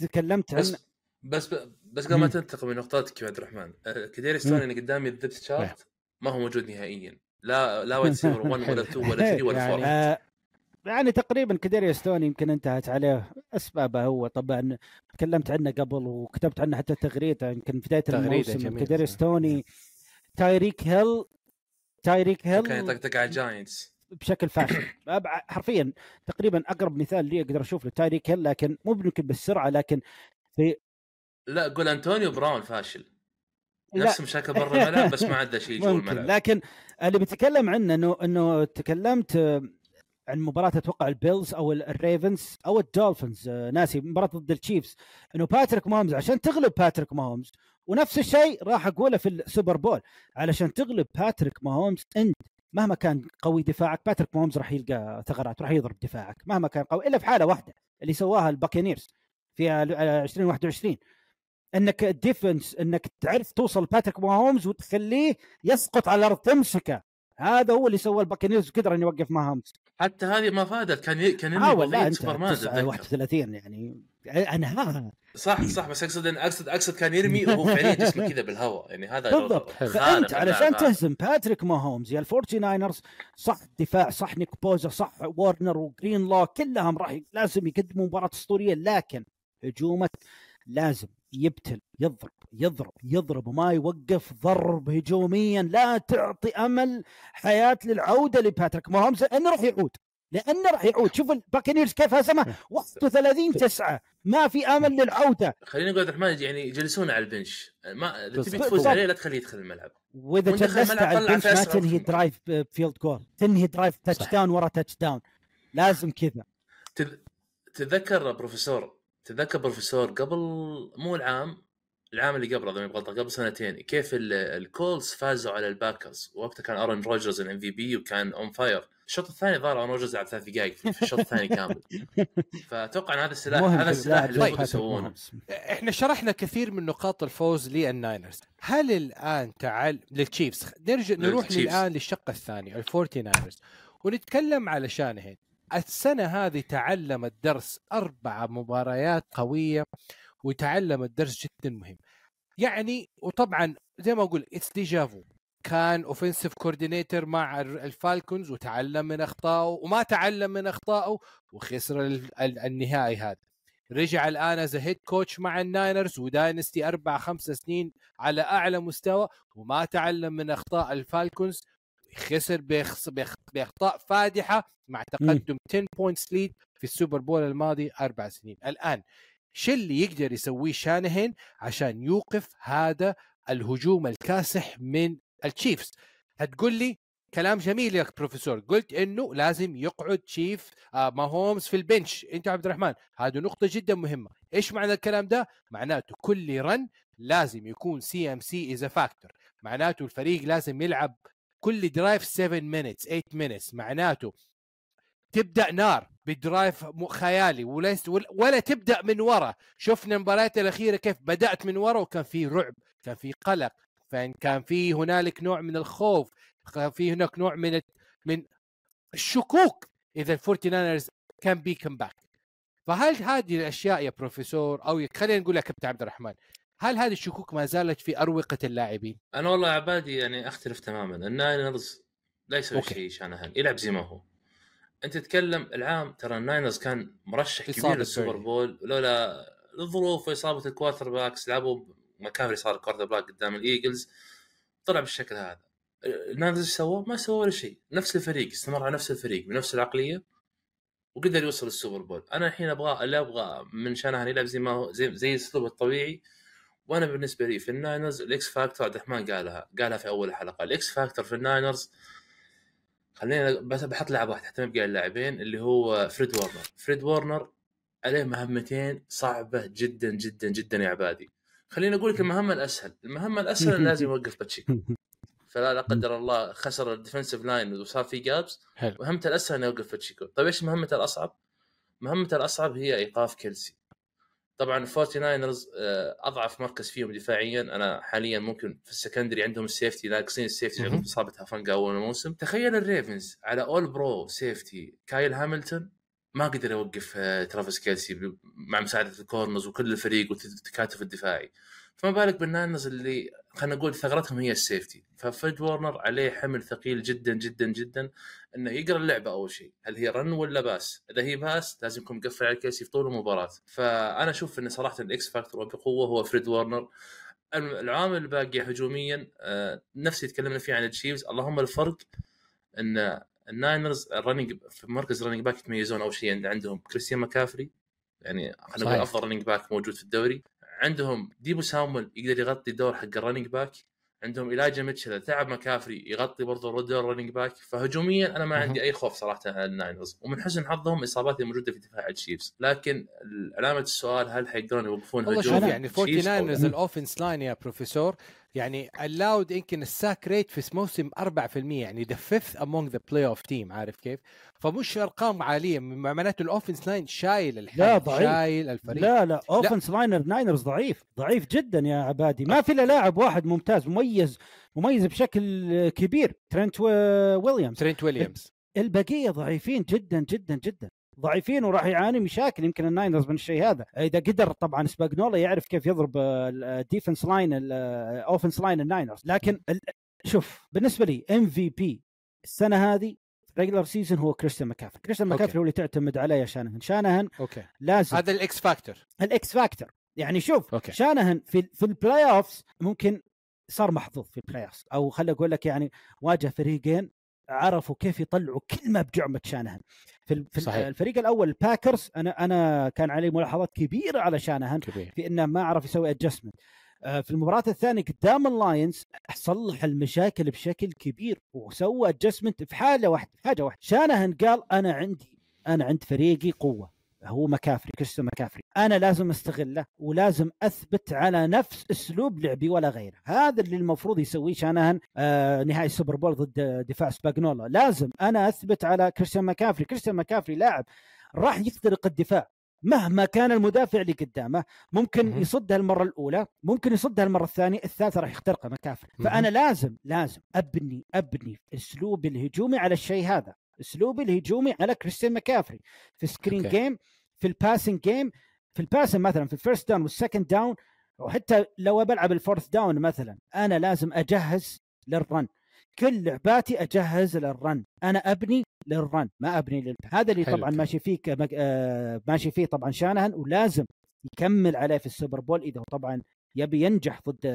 تكلمت عن بس بس بس قبل ما. تنتقل من نقطتك يا عبد الرحمن آه، كديريس توني اللي قدامي ال depth chart ما هو موجود نهائيا. لا لا wide receiver 1 ولا 2 ولا 3 ولا 4 آه، يعني تقريبا كديريس توني يمكن انتهت عليه أسبابه هو. طبعا تكلمت عنه قبل وكتبت عنه حتى تغريدة يمكن بداية الموسم كديريس صح. توني تايريك هيل تايريك كان هيل يطقطق على الجاينتس. بشكل فاشل. حرفيا تقريبا أقرب مثال لي أقدر أشوف له تايريك هيل لكن مو يمكن بالسرعة لكن في لا قول أنطونيو براون فاشل. نفس مشاكل برا الملعب بس ما عنده شيء جوا الملعب لكن اللي بتكلم عنه إنه إنه تكلمت آه، عن مباراة أتوقع البيلز أو ال- الريفنز أو الدولفينز آه، ناسي مباراة ضد التشيفز. إنه باتريك ماهومز عشان تغلب باتريك ماهومز ونفس الشيء راح أقوله في السوبر بول علشان تغلب باتريك ماهومز أنت مهما كان قوي دفاعك باتريك ماهومز راح يلقى ثغرات راح يضرب دفاعك مهما كان قوي إلا في حالة واحدة اللي سواها الباكينيرز في آه، 2021 انك ال defense انك تعرف توصل باتريك ماهومز وتخليه يسقط على الأرض تمسكه. هذا هو اللي سوى الباكينيرز وقدر ان يوقف ماهومز حتى هذه ما فادت. كان ي... كان لا وضعيه أنت سوبرمان 9 تتذكر. 31 يعني. انهاها صح صح بس أقصد إن أقصد أقصد كان يرمي وهو فعليا جسمه كذا بالهواء. يعني هذا بالضبط. فأنت علشان. تهزم باتريك ماهومز يا الفورتي ناينرز صح دفاع صح نيك بوزا صح وارنر وجرين لو كلهم راح لازم يقدموا مباراة أسطورية لكن هجومك لازم. يبتل يضرب يضرب يضرب وما يوقف ضرب هجوميا لا تعطي أمل حياة للعودة لباتريك ماهومز لأنه راح يعود لأنه راح يعود. شوف الباكنيرز كيف هزمه. 31 9 ما في أمل للعودة. خليني أقول عبد الرحمن يعني يجلسونه على ال bench. ما إذا تبي. تفوز عليه لا تخليه يدخل الملعب. وإذا جلست الملعب على طلع ال bench في ما تنهي. drive ب field goal تنهي drive touchdown ورا touchdown لازم كذا. تذ... تذكر بروفيسور تذكر بروفيسور قبل مو العام العام اللي قبله إذا ما غلطان قبل سنتين كيف ال- الكولز فازوا على الباكرز؟ وقتها كان أرون روجرز ال MVP وكان on fire الشوط الثاني ظهر أرون روجرز لعب ثلاث دقائق في الشوط الثاني كامل. فأتوقع إن هذا السلاح هذا السلاح اللي باتريك يسوونه. إحنا شرحنا كثير من نقاط الفوز للناينرز. هل الآن تعال للتشيفز نرجع نروح للتشيفز. الان للشق الثاني الفورتي ناينرز ونتكلم على شانهن السنة هذه تعلم الدرس أربع مباريات قوية وتعلم الدرس جدا مهم. يعني وطبعا زي ما أقول it's déjà vu كان offensive coordinator مع ال- الفالكونز وتعلم من أخطائه وما تعلم من أخطائه وخسر ال- ال- النهائي هذا. رجع الآن as head coach مع الناينرز و dynasty أربع خمس سنين على أعلى مستوى وما تعلم من أخطاء الفالكونز خسر بأخطاء فادحة مع تقدم 10 points lead في السوبر بول الماضي أربع سنين. الآن شو اللي يقدر يسويه شانهين عشان يوقف هذا الهجوم الكاسح من التشيفز هتقول لي كلام جميل يا بروفيسور قلت إنه لازم يقعد تشيف آه ماهومز في ال bench. أنت عبد الرحمن هذه نقطة جدا مهمة. إيش معنى الكلام ده؟ معناته كل run لازم يكون CMC as factor معناته الفريق لازم يلعب كل drive 7 minutes 8 minutes معناته تبدأ نار ب drive خيالي وليس ولا- تبدأ من ورا. شفنا المباريات الأخيرة كيف بدأت من ورا وكان في رعب كان في قلق فإن كان في هنالك نوع من الخوف كان في هناك نوع من من الشكوك إذا الفورتي ناينرز كان بي comeback فهل هذه الأشياء يا بروفيسور أو خلينا نقول يا كابتن عبد الرحمن هل هذه الشكوك ما زالت في أروقة اللاعبين؟ أنا والله يا عبادي يعني أختلف تماما الناينرز لا يسوي. شيء شانهان يلعب زي ما هو أنت تتكلم العام ترى الناينرز كان مرشح كبير للسوبر. بول لولا الظروف وإصابة ال quarterbacks لعبوا مكافري صار ال quarterback قدام الإيجلز طلع بالشكل هذا الناينرز إيش سووا؟ ما سووا ولا شيء نفس الفريق استمر على نفس الفريق بنفس العقلية وقدر يوصل السوبر بول أنا الحين أبغى اللي أبغى من شانهان يلعب زي ما هو زي زي أسلوبه الطبيعي وأنا بالنسبة لي في الناينرز ال X factor عبد الرحمن قالها قالها في أول حلقة. ال X factor في الناينرز خلينا بس بحط لاعب واحد حتى ما يبقى اللاعبين اللي هو فريد وورنر. فريد وورنر عليه مهمتين صعبة جدا جدا جدا يا عبادي. خليني أقول لك المهمة الأسهل. المهمة الأسهل لازم يوقف باتشيكو فلا لا قدر الله خسر ال defensive line وصار في gaps. مهمته الأسهل إنه يوقف باتشيكو. طيب إيش مهمته الأصعب؟ مهمته الأصعب هي إيقاف كيلسي. طبعا الفورتي ناينرز آه، أضعف مركز فيهم دفاعيا. أنا حاليا ممكن في ال secondary عندهم ال safety ناقصين ال safety. عقب إصابة هافنجا أول الموسم تخيل الريفنز على all pro safety كايل هاملتون ما قدر يوقف آه، ترافيس كيلسي مع مساعدة ال corners وكل الفريق والتكاتف الدفاعي. فما بالك بالناينرز اللي خلينا نقول ثغرتهم هي ال safety ففريد وورنر عليه حمل ثقيل جدا جدا جدا. إنه يقرأ اللعبة أول شيء. هل هي run ولا pass إذا هي pass لازم يكون مقفل على كيلسي في طول المباراة. فأنا أشوف إن صراحة ال X factor وبقوة هو فريد وورنر العوامل الباقيه هجوميا آه، نفس اللي تكلمنا فيه عن التشيفز اللهم الفرق إن الناينرز ال running في مركز ال running back يتميزون أول شيء عند- عندهم كريستيان ماكافري يعني خلينا نقول. أفضل running back موجود في الدوري. عندهم ديبو سامويل يقدر يغطي الدور حق ال running back عندهم إيلاجا ميتشل إذا تعب مكافري يغطي برضه دور running back فهجوميا أنا ما عندي أي خوف صراحة على الناينرز. ومن حسن حظهم اصابات الموجوده في دفاع التشيفز لكن علامة السؤال هل حيقدرون يوقفون والله هجوم شوف يعني الفورتي التشيفز أو لا؟ ناينرز ال offense line يا بروفيسور يعني ال allowed يمكن ال sack rate في الموسم 4% يعني the fifth among the playoff team عارف كيف؟ فمش أرقام عالية معناته ال offense line شايل الحل لا ضعيف. شايل الفريق. لا لا offense line ناينرز ضعيف ضعيف جدا يا عبادي. ما في إلا لاعب واحد ممتاز مميز مميز بشكل كبير ترنت ويليامز. ترينت ويليامز. البقية ضعيفين جدا جدا جدا. ضعيفين وراح يعاني مشاكل يمكن الناينرز من الشيء هذا. إذا قدر طبعا سباجنولا يعرف كيف يضرب ال defense line ال offense line الناينرز. لكن شوف بالنسبة لي MVP السنة هذه regular season هو كريستيان ماكافري كريستيان okay. ماكافري هو اللي تعتمد عليه يا شانهن. شانهن okay. لازم هذا ال X factor ال X factor يعني شوف okay. شانهن في في ال playoffs ممكن صار محظوظ في ال playoffs أو خلي أقول لك يعني واجه فريقين عرفوا كيف يطلعوا كلمة بجعمه شانهن في, في صحيح. الفريق الأول الباكرز أنا أنا كان علي ملاحظات كبيرة على شانهن كبير. في إنه ما عرف يسوي adjustment في المباراة الثانية قدام اللاينز صلح المشاكل بشكل كبير وسوى adjustment في حالة واحدة حاجة واحدة. شانهن قال أنا عندي أنا عند فريقي قوة. هو مكافري كريستيان مكافري. أنا لازم أستغله ولازم أثبت على نفس أسلوب لعبي ولا غيره. هذا اللي المفروض يسويه شانهن آه نهائي السوبر بول ضد دفاع سباجنولا لازم أنا أثبت على كريستيان مكافري. كريستيان مكافري لاعب راح يخترق الدفاع. مهما كان المدافع اللي قدامه ممكن. يصدها المره الأولى ممكن يصدها المره الثانية الثالثة راح يخترقها مكافري. فأنا لازم لازم أبني أبني اسلوبي الهجومي على الشيء هذا. اسلوبي الهجومي على كريستيان مكافري. في screen okay. game في ال passing game في ال passing مثلا في ال first down وال second down وحتى لو بلعب ال fourth down مثلا أنا لازم أجهز لل run كل لعباتي أجهز لل run أنا أبني لل run ما أبني لل... هذا اللي حلو طبعا. ماشي فيه كمك... آه ماشي فيه طبعا شانهن ولازم يكمل عليه في السوبر بول إذا هو طبعا يبي ينجح ضد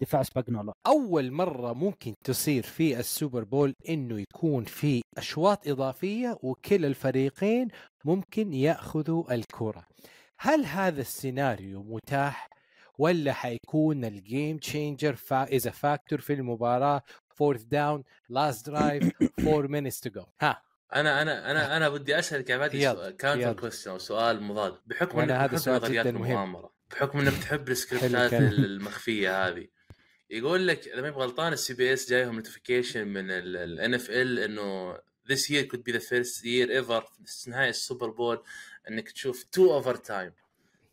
دفاع سباجنولا أول مرة ممكن تصير في السوبر بول إنه يكون في أشواط إضافية وكلا الفريقين ممكن يأخذوا الكرة. هل هذا السيناريو متاح ولا حيكون ال game changer اذا factor في المباراة؟ fourth down last drive 4 minutes to go ها. أنا أنا أنا أنا بدي أسألك عبادي سؤال counter. question أو سؤال مضاد. بحكم انك هذا سؤال نظريات جداً مهم. بحكم إنك تحب ال scriptات. المخفية هذه يقول لك إذا ما غلطان السي بي اس جايهم notification من الان اف ال إنه this year could be the first year ever في نهاية السوبر بول إنك تشوف two overtime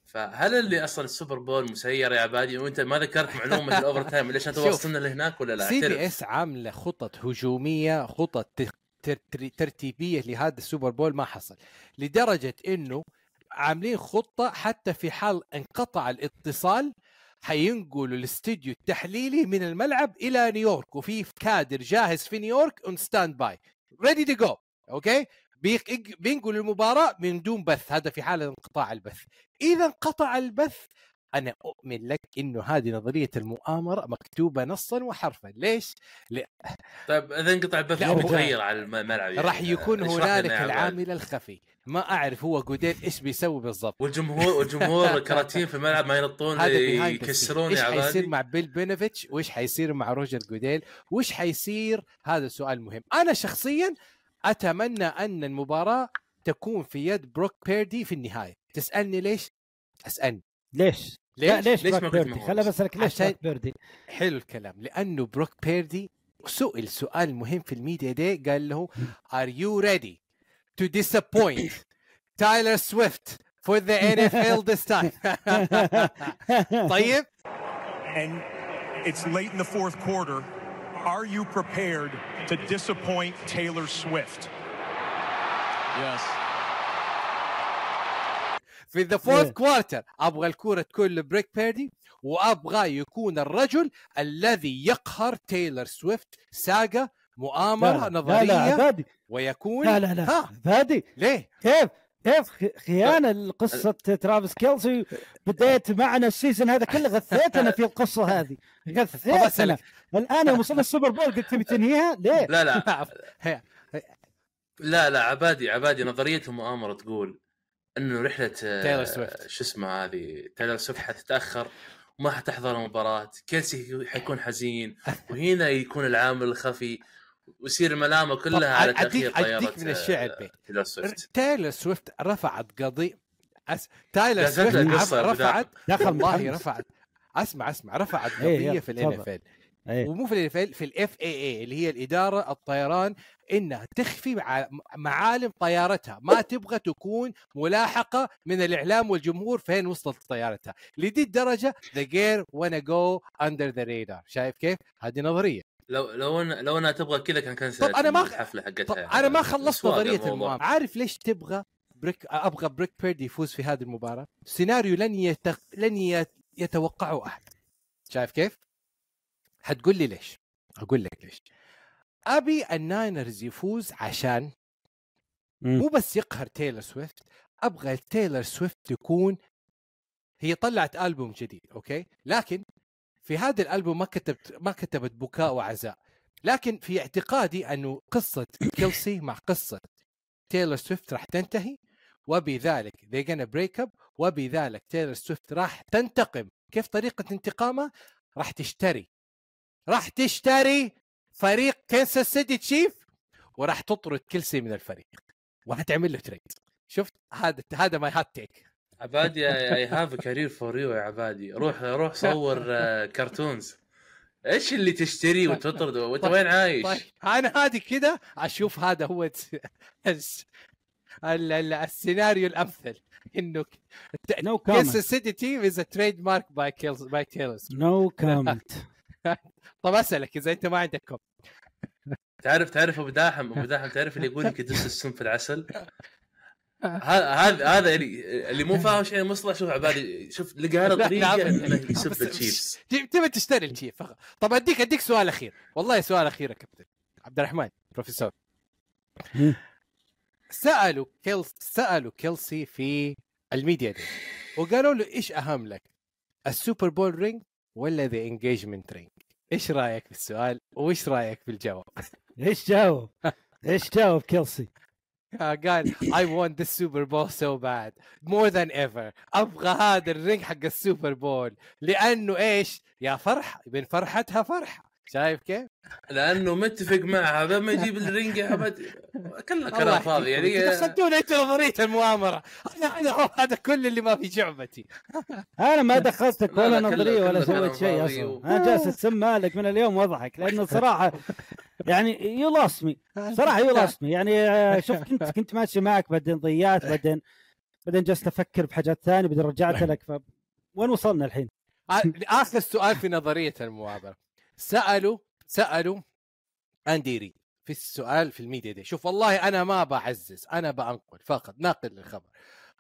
فهل اللي أصلا السوبر بول مسير يا عبادي وانت ما ذكرت معلومة ال overtime ليش انت وصلنا لهناك ولا لا؟ سي. بي اس عاملة خطط هجومية خطط ترتيبية لهذا السوبر بول ما حصل لدرجة إنه عاملين خطة حتى في حال انقطع الاتصال حينقلوا الاستديو التحليلي من الملعب إلى نيويورك وفي كادر جاهز في نيويورك on standby ready to go okay بينقلوا المباراة من دون بث هذا في حاله انقطاع البث. إذا انقطع البث أنا أؤمن لك إنه هذه نظرية المؤامرة مكتوبة نصا وحرفا. ليش؟ ل... طيب إذا انقطع البث لا، لا هو- متغير على الملعب يعني. راح يكون هنالك. العامل الخفي. ما أعرف هو جوديل إيش بيسوي بالضبط. والجمهور والجمهور كراتين في الملعب ما ينطون يكسرون إيش حيصير مع بيل بينوفيتش؟ وإيش حيصير مع روجر جوديل؟ وإيش حيصير؟ هذا سؤال مهم. أنا شخصيا أتمنى أن المباراة تكون في يد بروك بيردي في النهاية. تسألني ليش؟ أسألني. ليش؟ ليش لا ليش, ليش بروك ما قلت بيردي؟ خليني بسالك ليش عشان- بروك بيردي؟ حلو الكلام لأنه بروك بيردي سئل سؤال مهم في ال media day قال له are you ready to disappoint Taylor Swift for the NFL this time طيب and it's late in the fourth quarter. Are you prepared to disappoint Taylor Swift? Yes. في the fourth quarter أبغى الكورة تكون لبروك بيردي وأبغى يكون الرجل الذي يقهر تايلر سويفت ساقة مؤامرة لا لا نظريه لا عبادي ويكون لا لا لا ها. عبادي ليه؟ كيف؟ كيف خ- خيانة لقصة ترافيس كيلسي؟ بديت معنا ال season هذا كله غثيتنا في القصة هذه. غثيتنا. الآن يوم وصلنا السوبر بول قلت تبي تنهيها؟ ليه؟ لا لا. لا لا عبادي عبادي نظرية المؤامرة تقول إنه رحلة آه، تايلر سويفت. شو اسمه هذه تايلر سويفت حتتأخر وما حتحضر المباراة كيلسي حيكون حزين وهنا يكون العامل الخفي ويصير الملامة كلها على تأخير طيارة أديك من الشعر آه، بيت تايلر سويفت تايلر سويفت رفعت قضية أس... تايلر سويفت. رفعت دخل والله متحمس. رفعت أسمع أسمع رفعت إيه، قضية في الان. اف إيه. ومو في اف في الاف اي اي اللي هي الإدارة الطيران إنها تخفي مع... معالم طيارتها. ما تبغى تكون ملاحقة من الإعلام والجمهور فين وصلت طيارتها. لدي الدرجة ذا جير وأنا جو اندر ذا ريدار شايف كيف؟ هذه نظرية. لو لو أنا لو أنا تبغى كذا كان كنسلت طب أنا ما- الحفلة حقتها طب يا أنا ما. خلصت نظرية. المؤامره عارف ليش تبغى بروك أبغى بروك بيردي يفوز في هذه المباراة؟ سيناريو لن يت... لن يت... يتوقعه أحد. شايف كيف؟ حتقول لي ليش؟ أقول لك ليش. أبي الناينرز يفوز عشان مم. مو بس يقهر تايلر سويفت أبغى تايلر سويفت تكون هي طلعت ألبوم جديد okay؟ لكن في هذا الألبوم ما كتبت ما كتبت بكاء وعزاء. لكن في اعتقادي أنه قصة كيلسي مع قصة تايلر سويفت راح تنتهي وبذلك they gonna break up وبذلك تايلر سويفت راح تنتقم. كيف طريقة انتقامها راح تشتري راح تشتري فريق كنساس سيتي تشيف وراح تطرد كيلسي من الفريق وهتعمل له trade شفت؟ هذا هذا my hot take عبادي اي هاف كارير فور يو يا عبادي. روح روح صور آه، كرتونز إيش اللي تشتريه وتطرد؟ وأنت طيب- وين عايش؟ طيب أنا هذه كده أشوف هذا هو الس- الس- ال- ال- السيناريو الأمثل. إنه No comment. كنساس سيتي تيم از تريد مارك باي كيلز باي تيلرز نو كومنت طب أسألك إذا أنت ما عندك كوم تعرف تعرف أبو داحم أبو داحم تعرف اللي يقول لك يدس السم في العسل؟ هذا هذا هذا اللي اللي مو فاهم شيء المصطلح شوف عبادي شوف لقى له طريقة يسب التشيفز تبي تشتري الشيف فقط. طب اديك أديك سؤال أخير. والله سؤال أخير يا كابتن عبد الرحمن بروفيسور. سألوا كيلس سألوا كيلسي في ال media day وقالوا له إيش أهم لك؟ ال Super Bowl ring ولا the engagement ring إيش رأيك في السؤال وإيش رأيك في الجواب؟ إيش جاوب؟ إيش جاوب كيلسي؟ قال I want this Super Bowl so bad. More than ever. أبغى هذا ال ring حق السوبر بول. لأنه إيش؟ يا فرح من فرحتها فرحة. شايف كيف؟ لأنه متفق معها قبل ما يجيب عبد كله كلام فاضي. يعني دخلتونا أنتوا نظريه المؤامرة. هذا هذا هو هذا كل اللي ما في شعبتي. أنا ما دخلتك لا، ولا نظرية ولا سويت شيء أصلا. و- أنا جالس أتسمع لك من اليوم واضحك لأنه صراحة يعني you lost me صراحة you lost me يعني آه، شوف كنت كنت ماشي معك بعدين ضيعت بعدين بعدين جلست أفكر بحاجات ثانية بعدين رجعت لك ف وين وصلنا الحين؟ آخر سؤال في نظرية المؤامرة. سألوا سألوا اندي ريد في السؤال في ال media day. شوف والله أنا ما بعزز أنا بأنقل فقط ناقل للخبر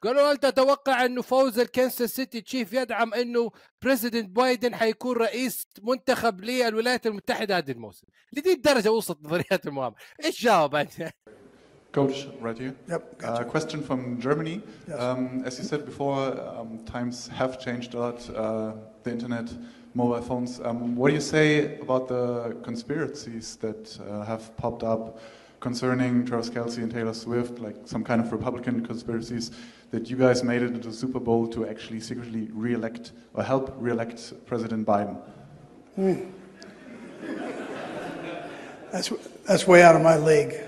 قالوا هل تتوقع انه فوز الكنساس سيتي تشيف يدعم أنه بريزيدنت بايدن حيكون رئيس منتخب للولايات المتحدة هذه الموسم؟ لدي الدرجة وصلت نظريات المؤامرة. إيش جاوب أنت؟ Coach, right here. Yep, Uh, question from Germany. Um, as you said before, um, times have changed a lot. Uh, the internet, mobile phones. Um, what do you say about the conspiracies that uh, have popped up concerning Travis Kelsey and Taylor Swift, like some kind of Republican conspiracies that you guys made it into the Super Bowl to actually secretly re-elect or help re-elect President Biden? Hmm. That's that's way out of my league.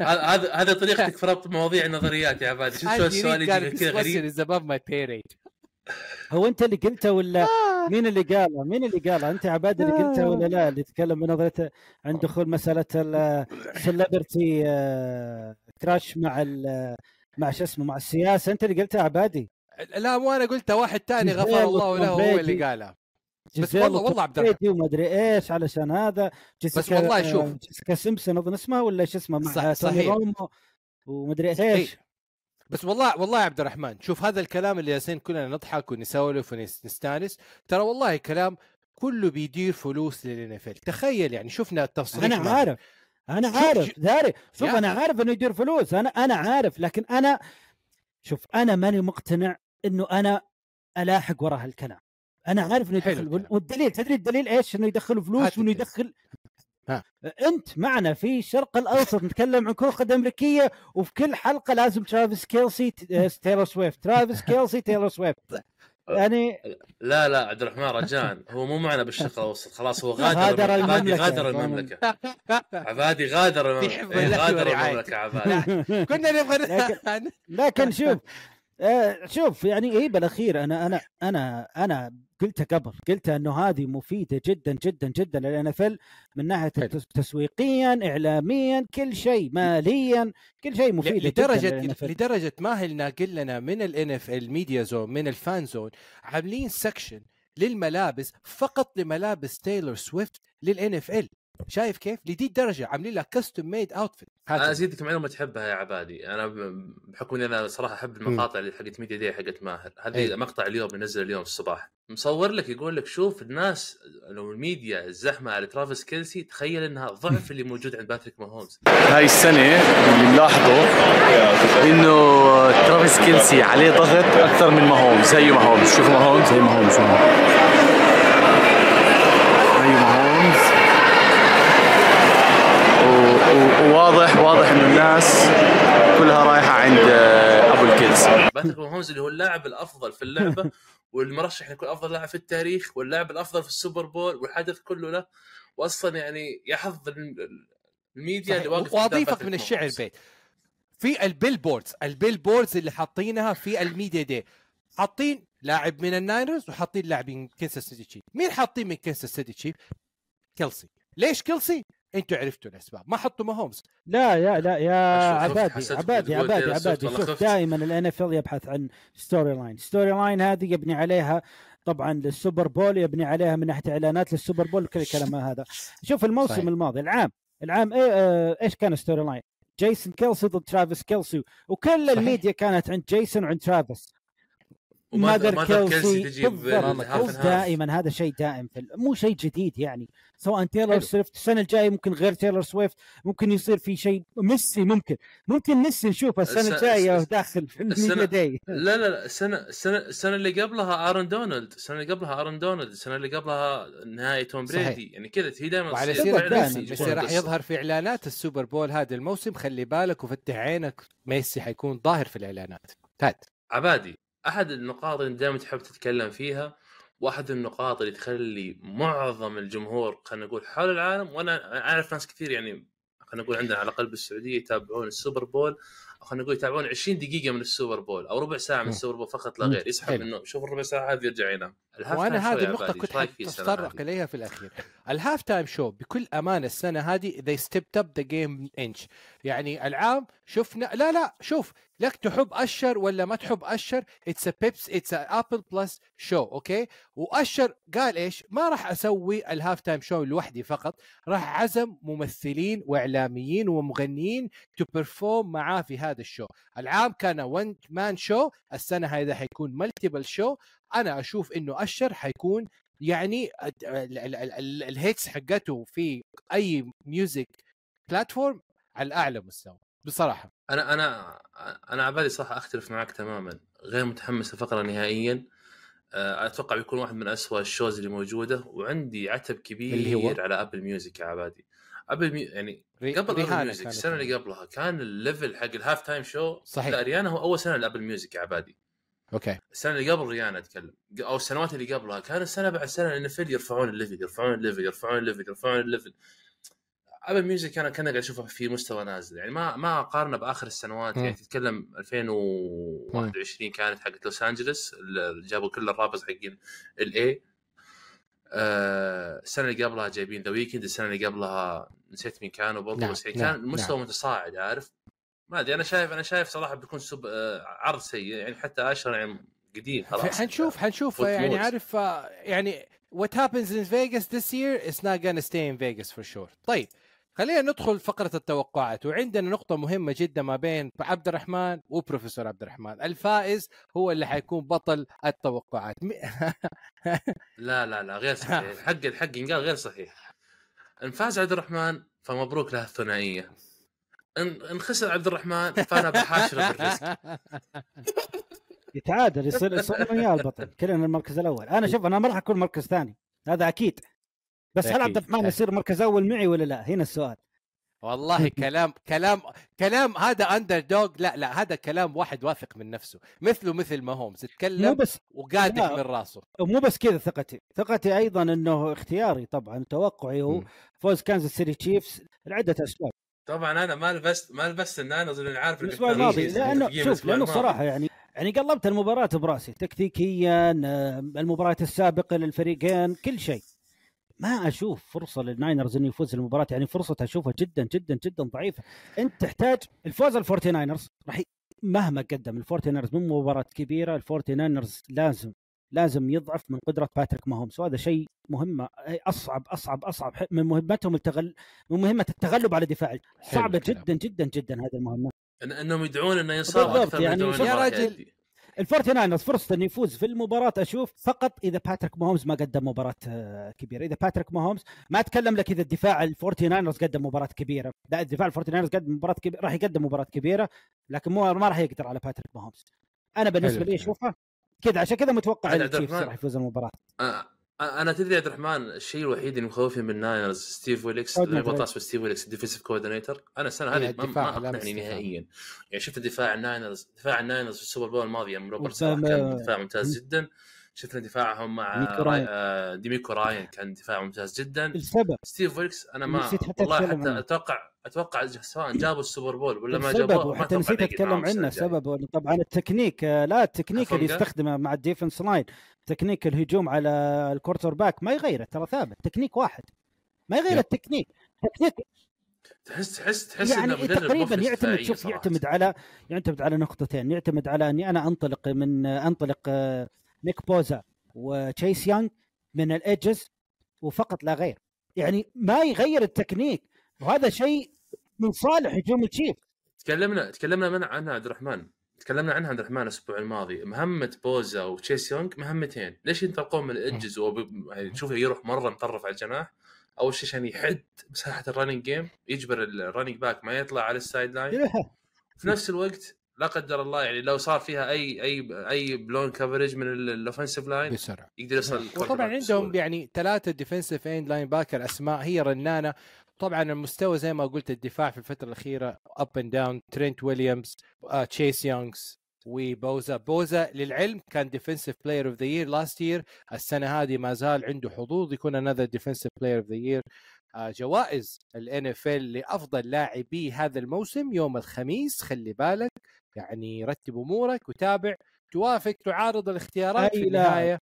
هذا هذا- هذا طريقتك في ربط مواضيع النظريات يا عبادي شو أندي السؤال ريد قال يجي كذا this غريب question is above my pay rate هو انت اللي قلته ولا مين اللي قاله؟ مين اللي قاله؟ أنت عباد اللي قلته ولا لا؟ اللي تكلم بنظرته عن دخول مسألة السليبرتي crash مع ال- مع شو اسمه مع السياسة أنت اللي قلتها عبادي لا مو أنا قلتها واحد ثاني غفر الله له هو اللي. قالها بس والله والله عبد الرحمن وما أدري إيش علشان هذا جيسيكا والله شوف. آه، جيسيكا سيمبسون أظن اسمها ولا شو اسمه مع صح- صحيح. ومدري إيش صحيح. بس والله والله يا عبد الرحمن شوف هذا الكلام اللي جالسين كلنا نضحك ونسولف ونستانس. ترى والله كلام كله بيدير فلوس للان تخيل يعني شفنا التصريح أنا عارف. أنا عارف. داري شوف أنا عارف إنه يدير فلوس. أنا أنا عارف. لكن أنا شوف أنا ماني مقتنع إنه أنا ألاحق وراء هالكلام. أنا عارف إنه يدخل والدليل تدري الدليل إيش؟ إنه يدخل فلوس وإنه. يدخل ها. انت معنا في الشرق الأوسط نتكلم عن كرة قدم أمريكية وفي كل حلقة لازم ترافيس كيلسي آه، تايلور سويفت. ترافيس كيلسي تايلور سويفت. يعني لا لا عبد الرحمن رجاء هو مو معنا بالشرق الأوسط خلاص هو غادر غادر عبادي المملكة. غادر المملكة. عبادي غادر المملكة. غادر. المملكة عبادي. كنا نبغى لكن- لكن شوف آه شوف يعني إيه بالأخير أنا أنا أنا أنا قلتها قبل قلتها إنه هذه مفيدة جدا جدا جدا للان إف من ناحية تسويقيا اعلاميا كل شيء ماليا كل شيء مفيد جدا لدرجة NFL. لدرجة ماهر ناقل لنا من ال NFL ال media zone من ال fan zone عاملين section للملابس فقط لملابس تايلور سويفت لل NFL شايف كيف؟ لدي الدرجه عاملين لها custom made outfit أنا ازيدك معلومه تحبها يا عبادي. أنا بحكم إني أنا صراحة أحب المقاطع اللي حقت media day حقت ماهر. هذه أي. مقطع اليوم ينزل اليوم الصباح. مصور لك يقول لك شوف الناس لو الميديا الزحمة على ترافيس كيلسي تخيل إنها ضعف اللي موجود عند باتريك ماهومز. هاي السنة اللي ملاحظه إنه ترافيس كيلسي عليه ضغط أكثر من ماهومز. زي ماهومز. شوفوا ماهومز. زي ماهومز. زي ماهومز. وواضح واضح إنه الناس كلها رايحة عند آه، أبو الكيلسي باتريك ماهومز اللي هو اللاعب الأفضل في اللعبة والمرشح يكون أفضل لاعب في التاريخ واللاعب الأفضل في السوبر بول والحدث كله له. واصلا يعني يحظ الم- الميديا اللي واقف واضيفك من الشعر. بيت في ال billboards ال billboards اللي حاطينها في ال media day. حاطين لاعب من الناينرز وحاطين لاعب من كنساس سيتي تشيف مين حاطين من كنساس سيتي تشيف كيلسي. ليش كيلسي؟ أنتوا عرفتوا الأسباب ما حطوا ماهومز لا يا لا يا عبادي عبادي عبادي عبادي شوف. دائما ال NFL يبحث عن story line story line هذه يبني عليها طبعا للسوبر بول يبني عليها من ناحية إعلانات للسوبر بول وكل الكلام هذا شوف الموسم صحيح. الماضي العام العام إيه آه، إيش كان story line جيسون كيلسي ضد ترافيس كيلسي وكل صحيح. الميديا كانت عند جيسون وعند ترافيس mother كيلسي تجيب بالضبط. دائما هذا شيء دائم في مو شيء جديد يعني. سواء تايلور حلو. سويفت السنة الجاية ممكن غير تايلور سويفت ممكن يصير في شيء ميسي ممكن. ممكن ميسي نشوفه السنة الس- الجاية داخل في السنة- داي لا لا لا السنة السنة السنة اللي قبلها ارون دونالد، السنة اللي قبلها ارون دونالد، السنة اللي قبلها نهاية توم صحيح. بريدي، يعني كذا هي دائما وعلى فعلاً ميسي راح. يظهر في إعلانات السوبر بول هذا الموسم. خلي بالك وفتح عينك ميسي حيكون ظاهر في الإعلانات. هات. عبادي. أحد النقاط اللي دائما تحب تتكلم فيها وأحد النقاط اللي تخلي معظم الجمهور خلينا نقول حول العالم وأنا أعرف ناس كثير يعني خلينا نقول عندنا على الأقل بالسعودية يتابعون السوبر بول خلينا نقول يتابعون 20 دقيقة من السوبر بول أو ربع ساعة من. السوبر بول فقط لا. غير يسحب. إنه شوف الربع ساعة هذه يرجع ينام وأنا هذه عبادي؟ كنت هذه؟ إليها في الأخير. ال halftime show بكل أمانة السنة هذه they stepped up the game inch يعني العام شفنا لا لا شوف لك تحب اشر ولا ما تحب اشر it's Pepsi it's Apple Plus show okay واشر قال إيش؟ ما راح أسوي ال halftime show لوحدي فقط راح عزم ممثلين وإعلاميين ومغنيين to perform معاه في هذا ال show. العام كان one man show السنة هذه حيكون multiple show أنا أشوف إنه اشر حيكون يعني ال- ال- ال- ال- ال hits حقته في أي music platform على أعلى مستوى. بصراحة. أنا أنا أنا عبادي صراحة أختلف معك تماما غير متحمس الفقره نهائيا. آه، أتوقع بيكون واحد من أسوأ ال shows اللي موجودة وعندي عتب كبير اللي هو؟ على Apple Music يا عبادي. Apple Mu... يعني قبل Apple Music السنة اللي قبلها كان ال level حق ال halftime show صحيح. لا ريانا هو أول سنة ل Apple Music يا عبادي. okay. السنة اللي قبل ريانا أتكلم أو السنوات اللي قبلها كان السنة بعد سنة NFL يرفعون الليفل يرفعون الليفل يرفعون الليفل يرفعون الليفل ابل ميوزك أنا كان قاعد اشوفها في مستوى نازل. يعني ما ما أقارنه بآخر السنوات. يعني. تتكلم 2021 كانت حقت لوس أنجلس اللي جابوا كل ال rappers حقين ال LA آه السنة اللي قبلها جايبين ذا ويكند السنة اللي قبلها نسيت مين كانوا برضه نعم، بس يعني نعم، كان المستوى متصاعد عارف؟ ما أدري أنا شايف أنا شايف صراحة بيكون سب آه عرض سيء. يعني حتى اشر يعني قديم خلاص. حنشوف حنشوف. وتموت. يعني عارف آه، يعني what happens in Vegas this year is not gonna stay in Vegas for sure. طيب خلينا ندخل فقرة التوقعات. وعندنا نقطة مهمة جدا ما بين عبد الرحمن وبروفيسور عبد الرحمن. الفائز هو اللي حيكون بطل التوقعات. م- لا لا لا غير صحيح. حق الحق ينقال غير صحيح. إن فاز عبد الرحمن فمبروك له الثنائية. إن إن خسر عبد الرحمن فأنا بحاشره بالرزق يتعادل يصير يصير أنا وياه البطل. كلنا المركز الأول. أنا شوف أنا ما راح أكون مركز ثاني. هذا أكيد. بس هل. عبد الرحمن يصير مركز أول معي ولا لا؟ هنا السؤال والله كلام كلام كلام هذا underdog لا لا هذا كلام واحد واثق من نفسه مثله مثل ماهومز يتكلم مو بس وقادح. من راسه ومو بس كذا ثقتي ثقتي أيضا إنه اختياري طبعا توقعي هو فوز كانزاس سيتي تشيفز لعدة أسباب طبعا أنا ما لبست ما لبست الناينرز لأن عارف إنك الأسبوع الماضي. لأنه شوف لأنه الماضي. صراحة يعني يعني قلبت المباراة براسي تكتيكيا آه، المباراة السابقة للفريقين كل شيء ما أشوف فرصة للناينرز إنه يفوز المباراة. يعني فرصة أشوفها جدا جدا جدا ضعيفة. أنت تحتاج الفوز الفورتي ناينرز راح مهما قدم الفورتي ناينرز من مباراة كبيرة الفورتي ناينرز لازم لازم يضعف من قدرة باتريك ماهومز. وهذا شيء مهمه أصعب أصعب أصعب من مهمتهم التغل من مهمة التغلب على دفاع صعبة. جدا جدا جدا هذه المهمة. إن أنهم يدعون إنه ينصاب بالضبط، أكثر من يعني يا يأدي. الفورتي ناينرز فرصة إنه يفوز في المباراة أشوف فقط إذا باتريك ماهومز ما قدم مباراة آه، كبيرة، إذا باتريك ماهومز ما أتكلم لك إذا الدفاع الفورتي ناينرز قدم مباراة كبيرة، لا الدفاع الفورتي ناينرز قدم مباراة كبيرة راح يقدم مباراة كبيرة لكن مو ما راح يقدر على باتريك ماهومز. أنا بالنسبة حلو لي. اشوفها كذا عشان كذا متوقع إن التشيفز. راح يفوز المباراة. أنا تدري يا عبد الرحمن الشيء الوحيد اللي مخوفني من الناينرز ستيف ويلكس. اللي بطاس ستيف ويلكس ال defensive coordinator أنا السنة إيه، هذه ما, الدفاع، ما علامة اقنعني. نهائيا يعني شفت دفاع الناينرز دفاع الناينرز في السوبر بول الماضي يوم روبرت ما- كان دفاع ممتاز جدا شفنا دفاعهم مع ديميكو راين. آه، ديميكو راين كان دفاع ممتاز جدا السبب ستيف ويلكس أنا ما حتى والله حتى عنه. أتوقع أتوقع سواء جابوا السوبر بول ولا ما جابوه ما وحتى أتوقع نسيت أتكلم عنه. سبب طبعا التكنيك آه، لا التكنيك اللي؟ يستخدمه مع ال defense line تكنيك الهجوم على ال quarterback ما يغيره ترى ثابت. تكنيك واحد. ما يغير yep. التكنيك. تكنيك تحس تحس تحس يعني انه مدرب تقريبا يعتمد شوف. يعتمد على يعتمد على نقطتين. يعتمد على أني أنا أنطلق من أنطلق آه، نيك بوزا وتشيس يانج من ال edges وفقط لا غير. يعني ما يغير التكنيك. وهذا شيء من صالح هجوم التشيف. تكلمنا تكلمنا من عنها عبد الرحمن. تكلمنا عنها عبد الرحمن الأسبوع الماضي. مهمة بوزا وتشيس يونغ مهمتين. ليش ينطلقون من ال edges وب... يعني تشوفه يروح مرة مطرف على الجناح أول شيء عشان يحد مساحة ال running game يجبر ال running back ما يطلع على ال sideline في نفس الوقت لا قدر الله يعني لو صار فيها أي أي أي blown coverage من ال offensive line بسرعة. يقدر يوصل وطبعا عندهم يعني ثلاثة defensive end linebacker أسماء هي رنانة طبعا المستوى زي ما قلت الدفاع في الفترة الأخيرة up and down ترينت ويليامز تشيس يونغز وبوزا. بوزا للعلم كان defensive player of the year last year السنة هذه ما زال عنده حظوظ يكون another defensive player of the year جوائز ال NFL لأفضل لاعبي هذا الموسم يوم الخميس. خلي بالك يعني رتب أمورك وتابع توافق تعارض الاختيارات في. النهاية.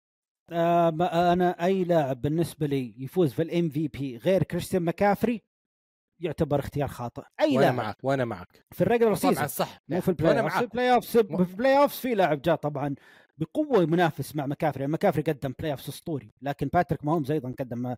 آه أنا أي لاعب بالنسبة لي يفوز في ال MVP غير كريستيان ماكافري يعتبر اختيار خاطئ. أي وأنا لاعب. معك وأنا معك. في ال regular طبعا season صح مو في ال playoff في ال playoff في ال playoff في لاعب جاء طبعا بقوة منافس مع مكافري. يعني مكافري قدم playoff أسطوري لكن باتريك ماهومز أيضا قدم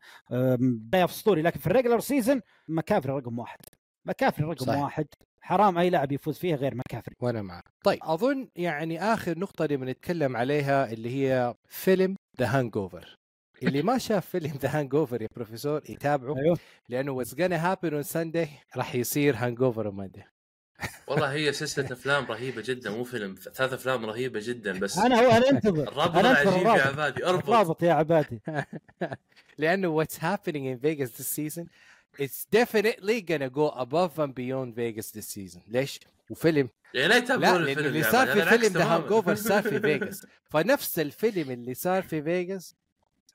playoff أسطوري. لكن في ال regular season مكافري رقم واحد. مكافري رقم صحيح. واحد. حرام أي لاعب يفوز فيها غير مكافري. وأنا معك. طيب أظن يعني آخر نقطة اللي بنتكلم عليها اللي هي فيلم The Hangover اللي ما شاف فيلم The Hangover يا بروفيسور يتابعه أيوه. لأنه what's gonna happen on Sunday راح يصير hangover Monday. والله هي سلسلة أفلام رهيبة جدا مو فيلم ثلاث أفلام رهيبة جدا بس. أنا هو أنا أنتظر. الرابط أنا أنتظر العجيب يا. عبادي أربط. الرابط يا عبادي. لأنه what's happening in Vegas this season it's definitely gonna go above and beyond Vegas this season. ليش؟ وفيلم. يعني لا لا لأنه الفيلم اللي يا صار عبادي، في فيلم The. Hangover صار في فيغاس فنفس الفيلم اللي صار في فيغاس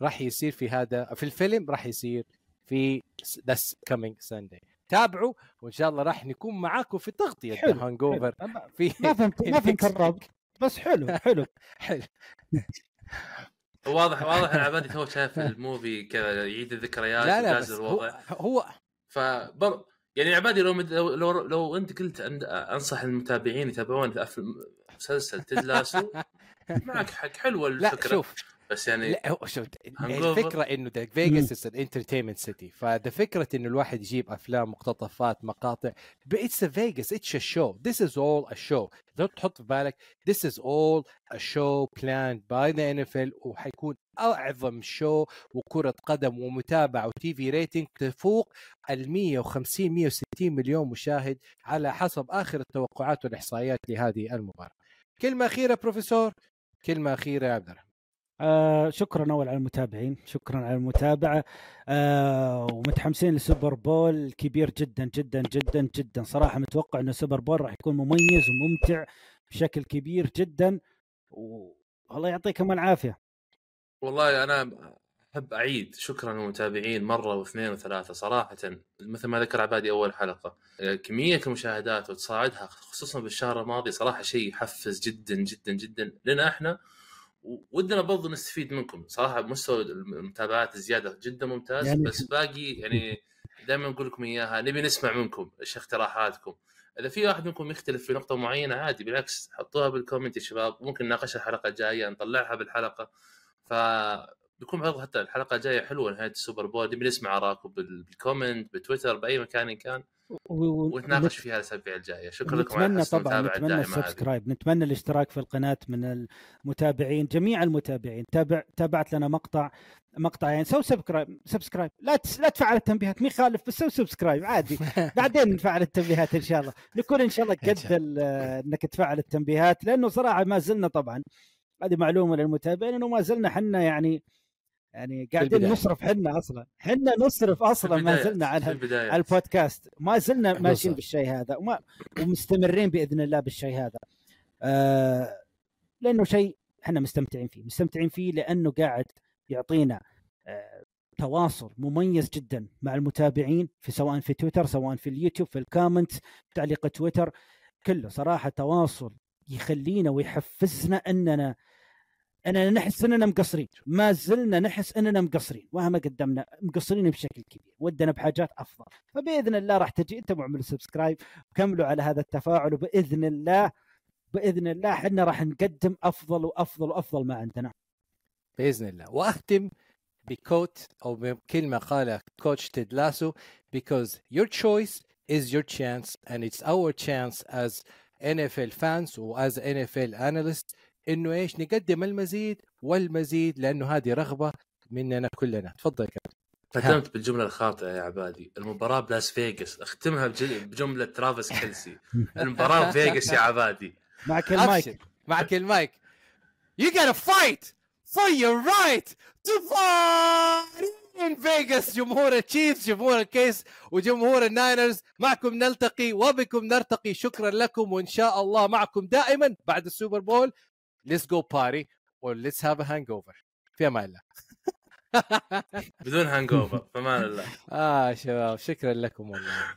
راح يصير في هذا في الفيلم راح يصير في this coming Sunday تابعوا وإن شاء الله راح نكون معاكم في تغطية The Hangover حلو. في ما فهمت ما فهمت الرابط. بس حلو حلو. حلو. واضح واضح إن عبادي تو شايف ال movie كذا يعيد الذكريات لا لا بس هو, الوضع. هو فبر يعني عبادي لو مد... لو, لو لو أنت قلت أن... أنصح المتابعين يتابعون مسلسل تيد لاسو معك حق حلوة لا الفكرة. شوف بس يعني لا هو شوف. الفكرة إنه the Vegas is an entertainment city فده فكره إنه الواحد يجيب أفلام مقتطفات مقاطع it's Vegas it's a show this is all a show لو تحط في بالك this is all a show planned by the NFL وحيكون أعظم show وكرة قدم ومتابعة و TV rating تفوق ال 150 160 مليون مشاهد على حسب آخر التوقعات والإحصائيات لهذه المباراة. كلمة أخيرة بروفيسور؟ كلمة أخيرة يا عبد الرحمن. آه شكرا أول على المتابعين شكرا على المتابعة. آه ومتحمسين للسوبر بول كبير جدا جدا جدا جدا. صراحة متوقع إنه السوبر بول راح يكون مميز وممتع بشكل كبير جدا. والله يعطيكم العافيه والله أنا أحب أعيد شكرا للمتابعين مرة واثنين وثلاثة صراحة. مثل ما ذكر عبادي أول حلقة كمية المشاهدات وتصاعدها خصوصا بالشهر الماضي صراحة شيء يحفز جدا جدا جدا. لنا إحنا ودنا برضو نستفيد منكم. صراحة مستوى المتابعات الزياده جدا ممتاز. يعني- بس باقي يعني دائما نقول لكم إياها نبي نسمع منكم إيش اقتراحاتكم. إذا في واحد منكم يختلف في نقطة معينة عادي بالعكس حطوها بال comment يا شباب. ممكن نناقشها الحلقة الجاية نطلعها بالحلقة. ف بيكون برضه حتى الحلقة الجاية حلوة نهاية السوبر بول. نبي نسمع آرائكم بال- بال comment بتويتر بأي مكان إن كان. و- ونتناقش فيها الأسابيع الجاية. شكرا لكم على نتمنى طبعا نتمنى ال subscribe نتمنى الاشتراك في القناة من المتابعين جميع المتابعين. تابع تابعت لنا مقطع مقطع يعني سوي subscribe subscribe. لا تس... لا تفعل التنبيهات ما يخالف بس سوي subscribe عادي. بعدين نفعل التنبيهات إن شاء الله. نكون إن شاء الله قد ال- إنك تفعل التنبيهات لأنه صراحة ما زلنا طبعا هذه معلومة للمتابعين إنه ما زلنا حنا يعني يعني قاعدين. نصرف حنا أصلا. حنا نصرف أصلا ما زلنا على البودكاست. ما زلنا ماشيين. بالشيء هذا وما ومستمرين بإذن الله بالشيء هذا. آه لأنه شيء إحنا مستمتعين فيه. مستمتعين فيه لأنه قاعد يعطينا آه تواصل مميز جدا مع المتابعين في سواء في تويتر سواء في اليوتيوب في ال comment تعليق تويتر. كله صراحة تواصل يخلينا ويحفزنا أننا اننا نحس إننا مقصرين. ما زلنا نحس إننا مقصرين. مهما قدمنا مقصرين بشكل كبير. ودنا بحاجات أفضل. فبإذن الله راح تجي. أنتم اعملوا subscribe. وكملوا على هذا التفاعل. وبإذن الله بإذن الله إحنا راح نقدم أفضل وأفضل وأفضل ما عندنا. بإذن الله. وأختم ب quote أو بكلمة قالها coach تيد لاسو. Because your choice is your chance and it's our chance as NFL fans و as NFL analysts إنه إيش نقدم المزيد والمزيد لأنه هذه رغبة مننا كلنا. تفضل يا كابتن ختمت بالجملة الخاطئة يا عبادي. المباراة بلاس فيغاس. اختمها بجل- بجملة ترافيس كيلسي. المباراة فيغاس يا عبادي. معك المايك. معك المايك. You gotta fight for your right to party من فيغاس جمهور ال Chiefs جمهور ال KC وجمهور ال Niners معكم نلتقي وبكم نرتقي. شكرا لكم وإن شاء الله معكم دائما بعد ال Super Bowl. Let's go party و let's have hangover في أمان الله بدون hangover فمان الله آه شباب شكرا لكم والله.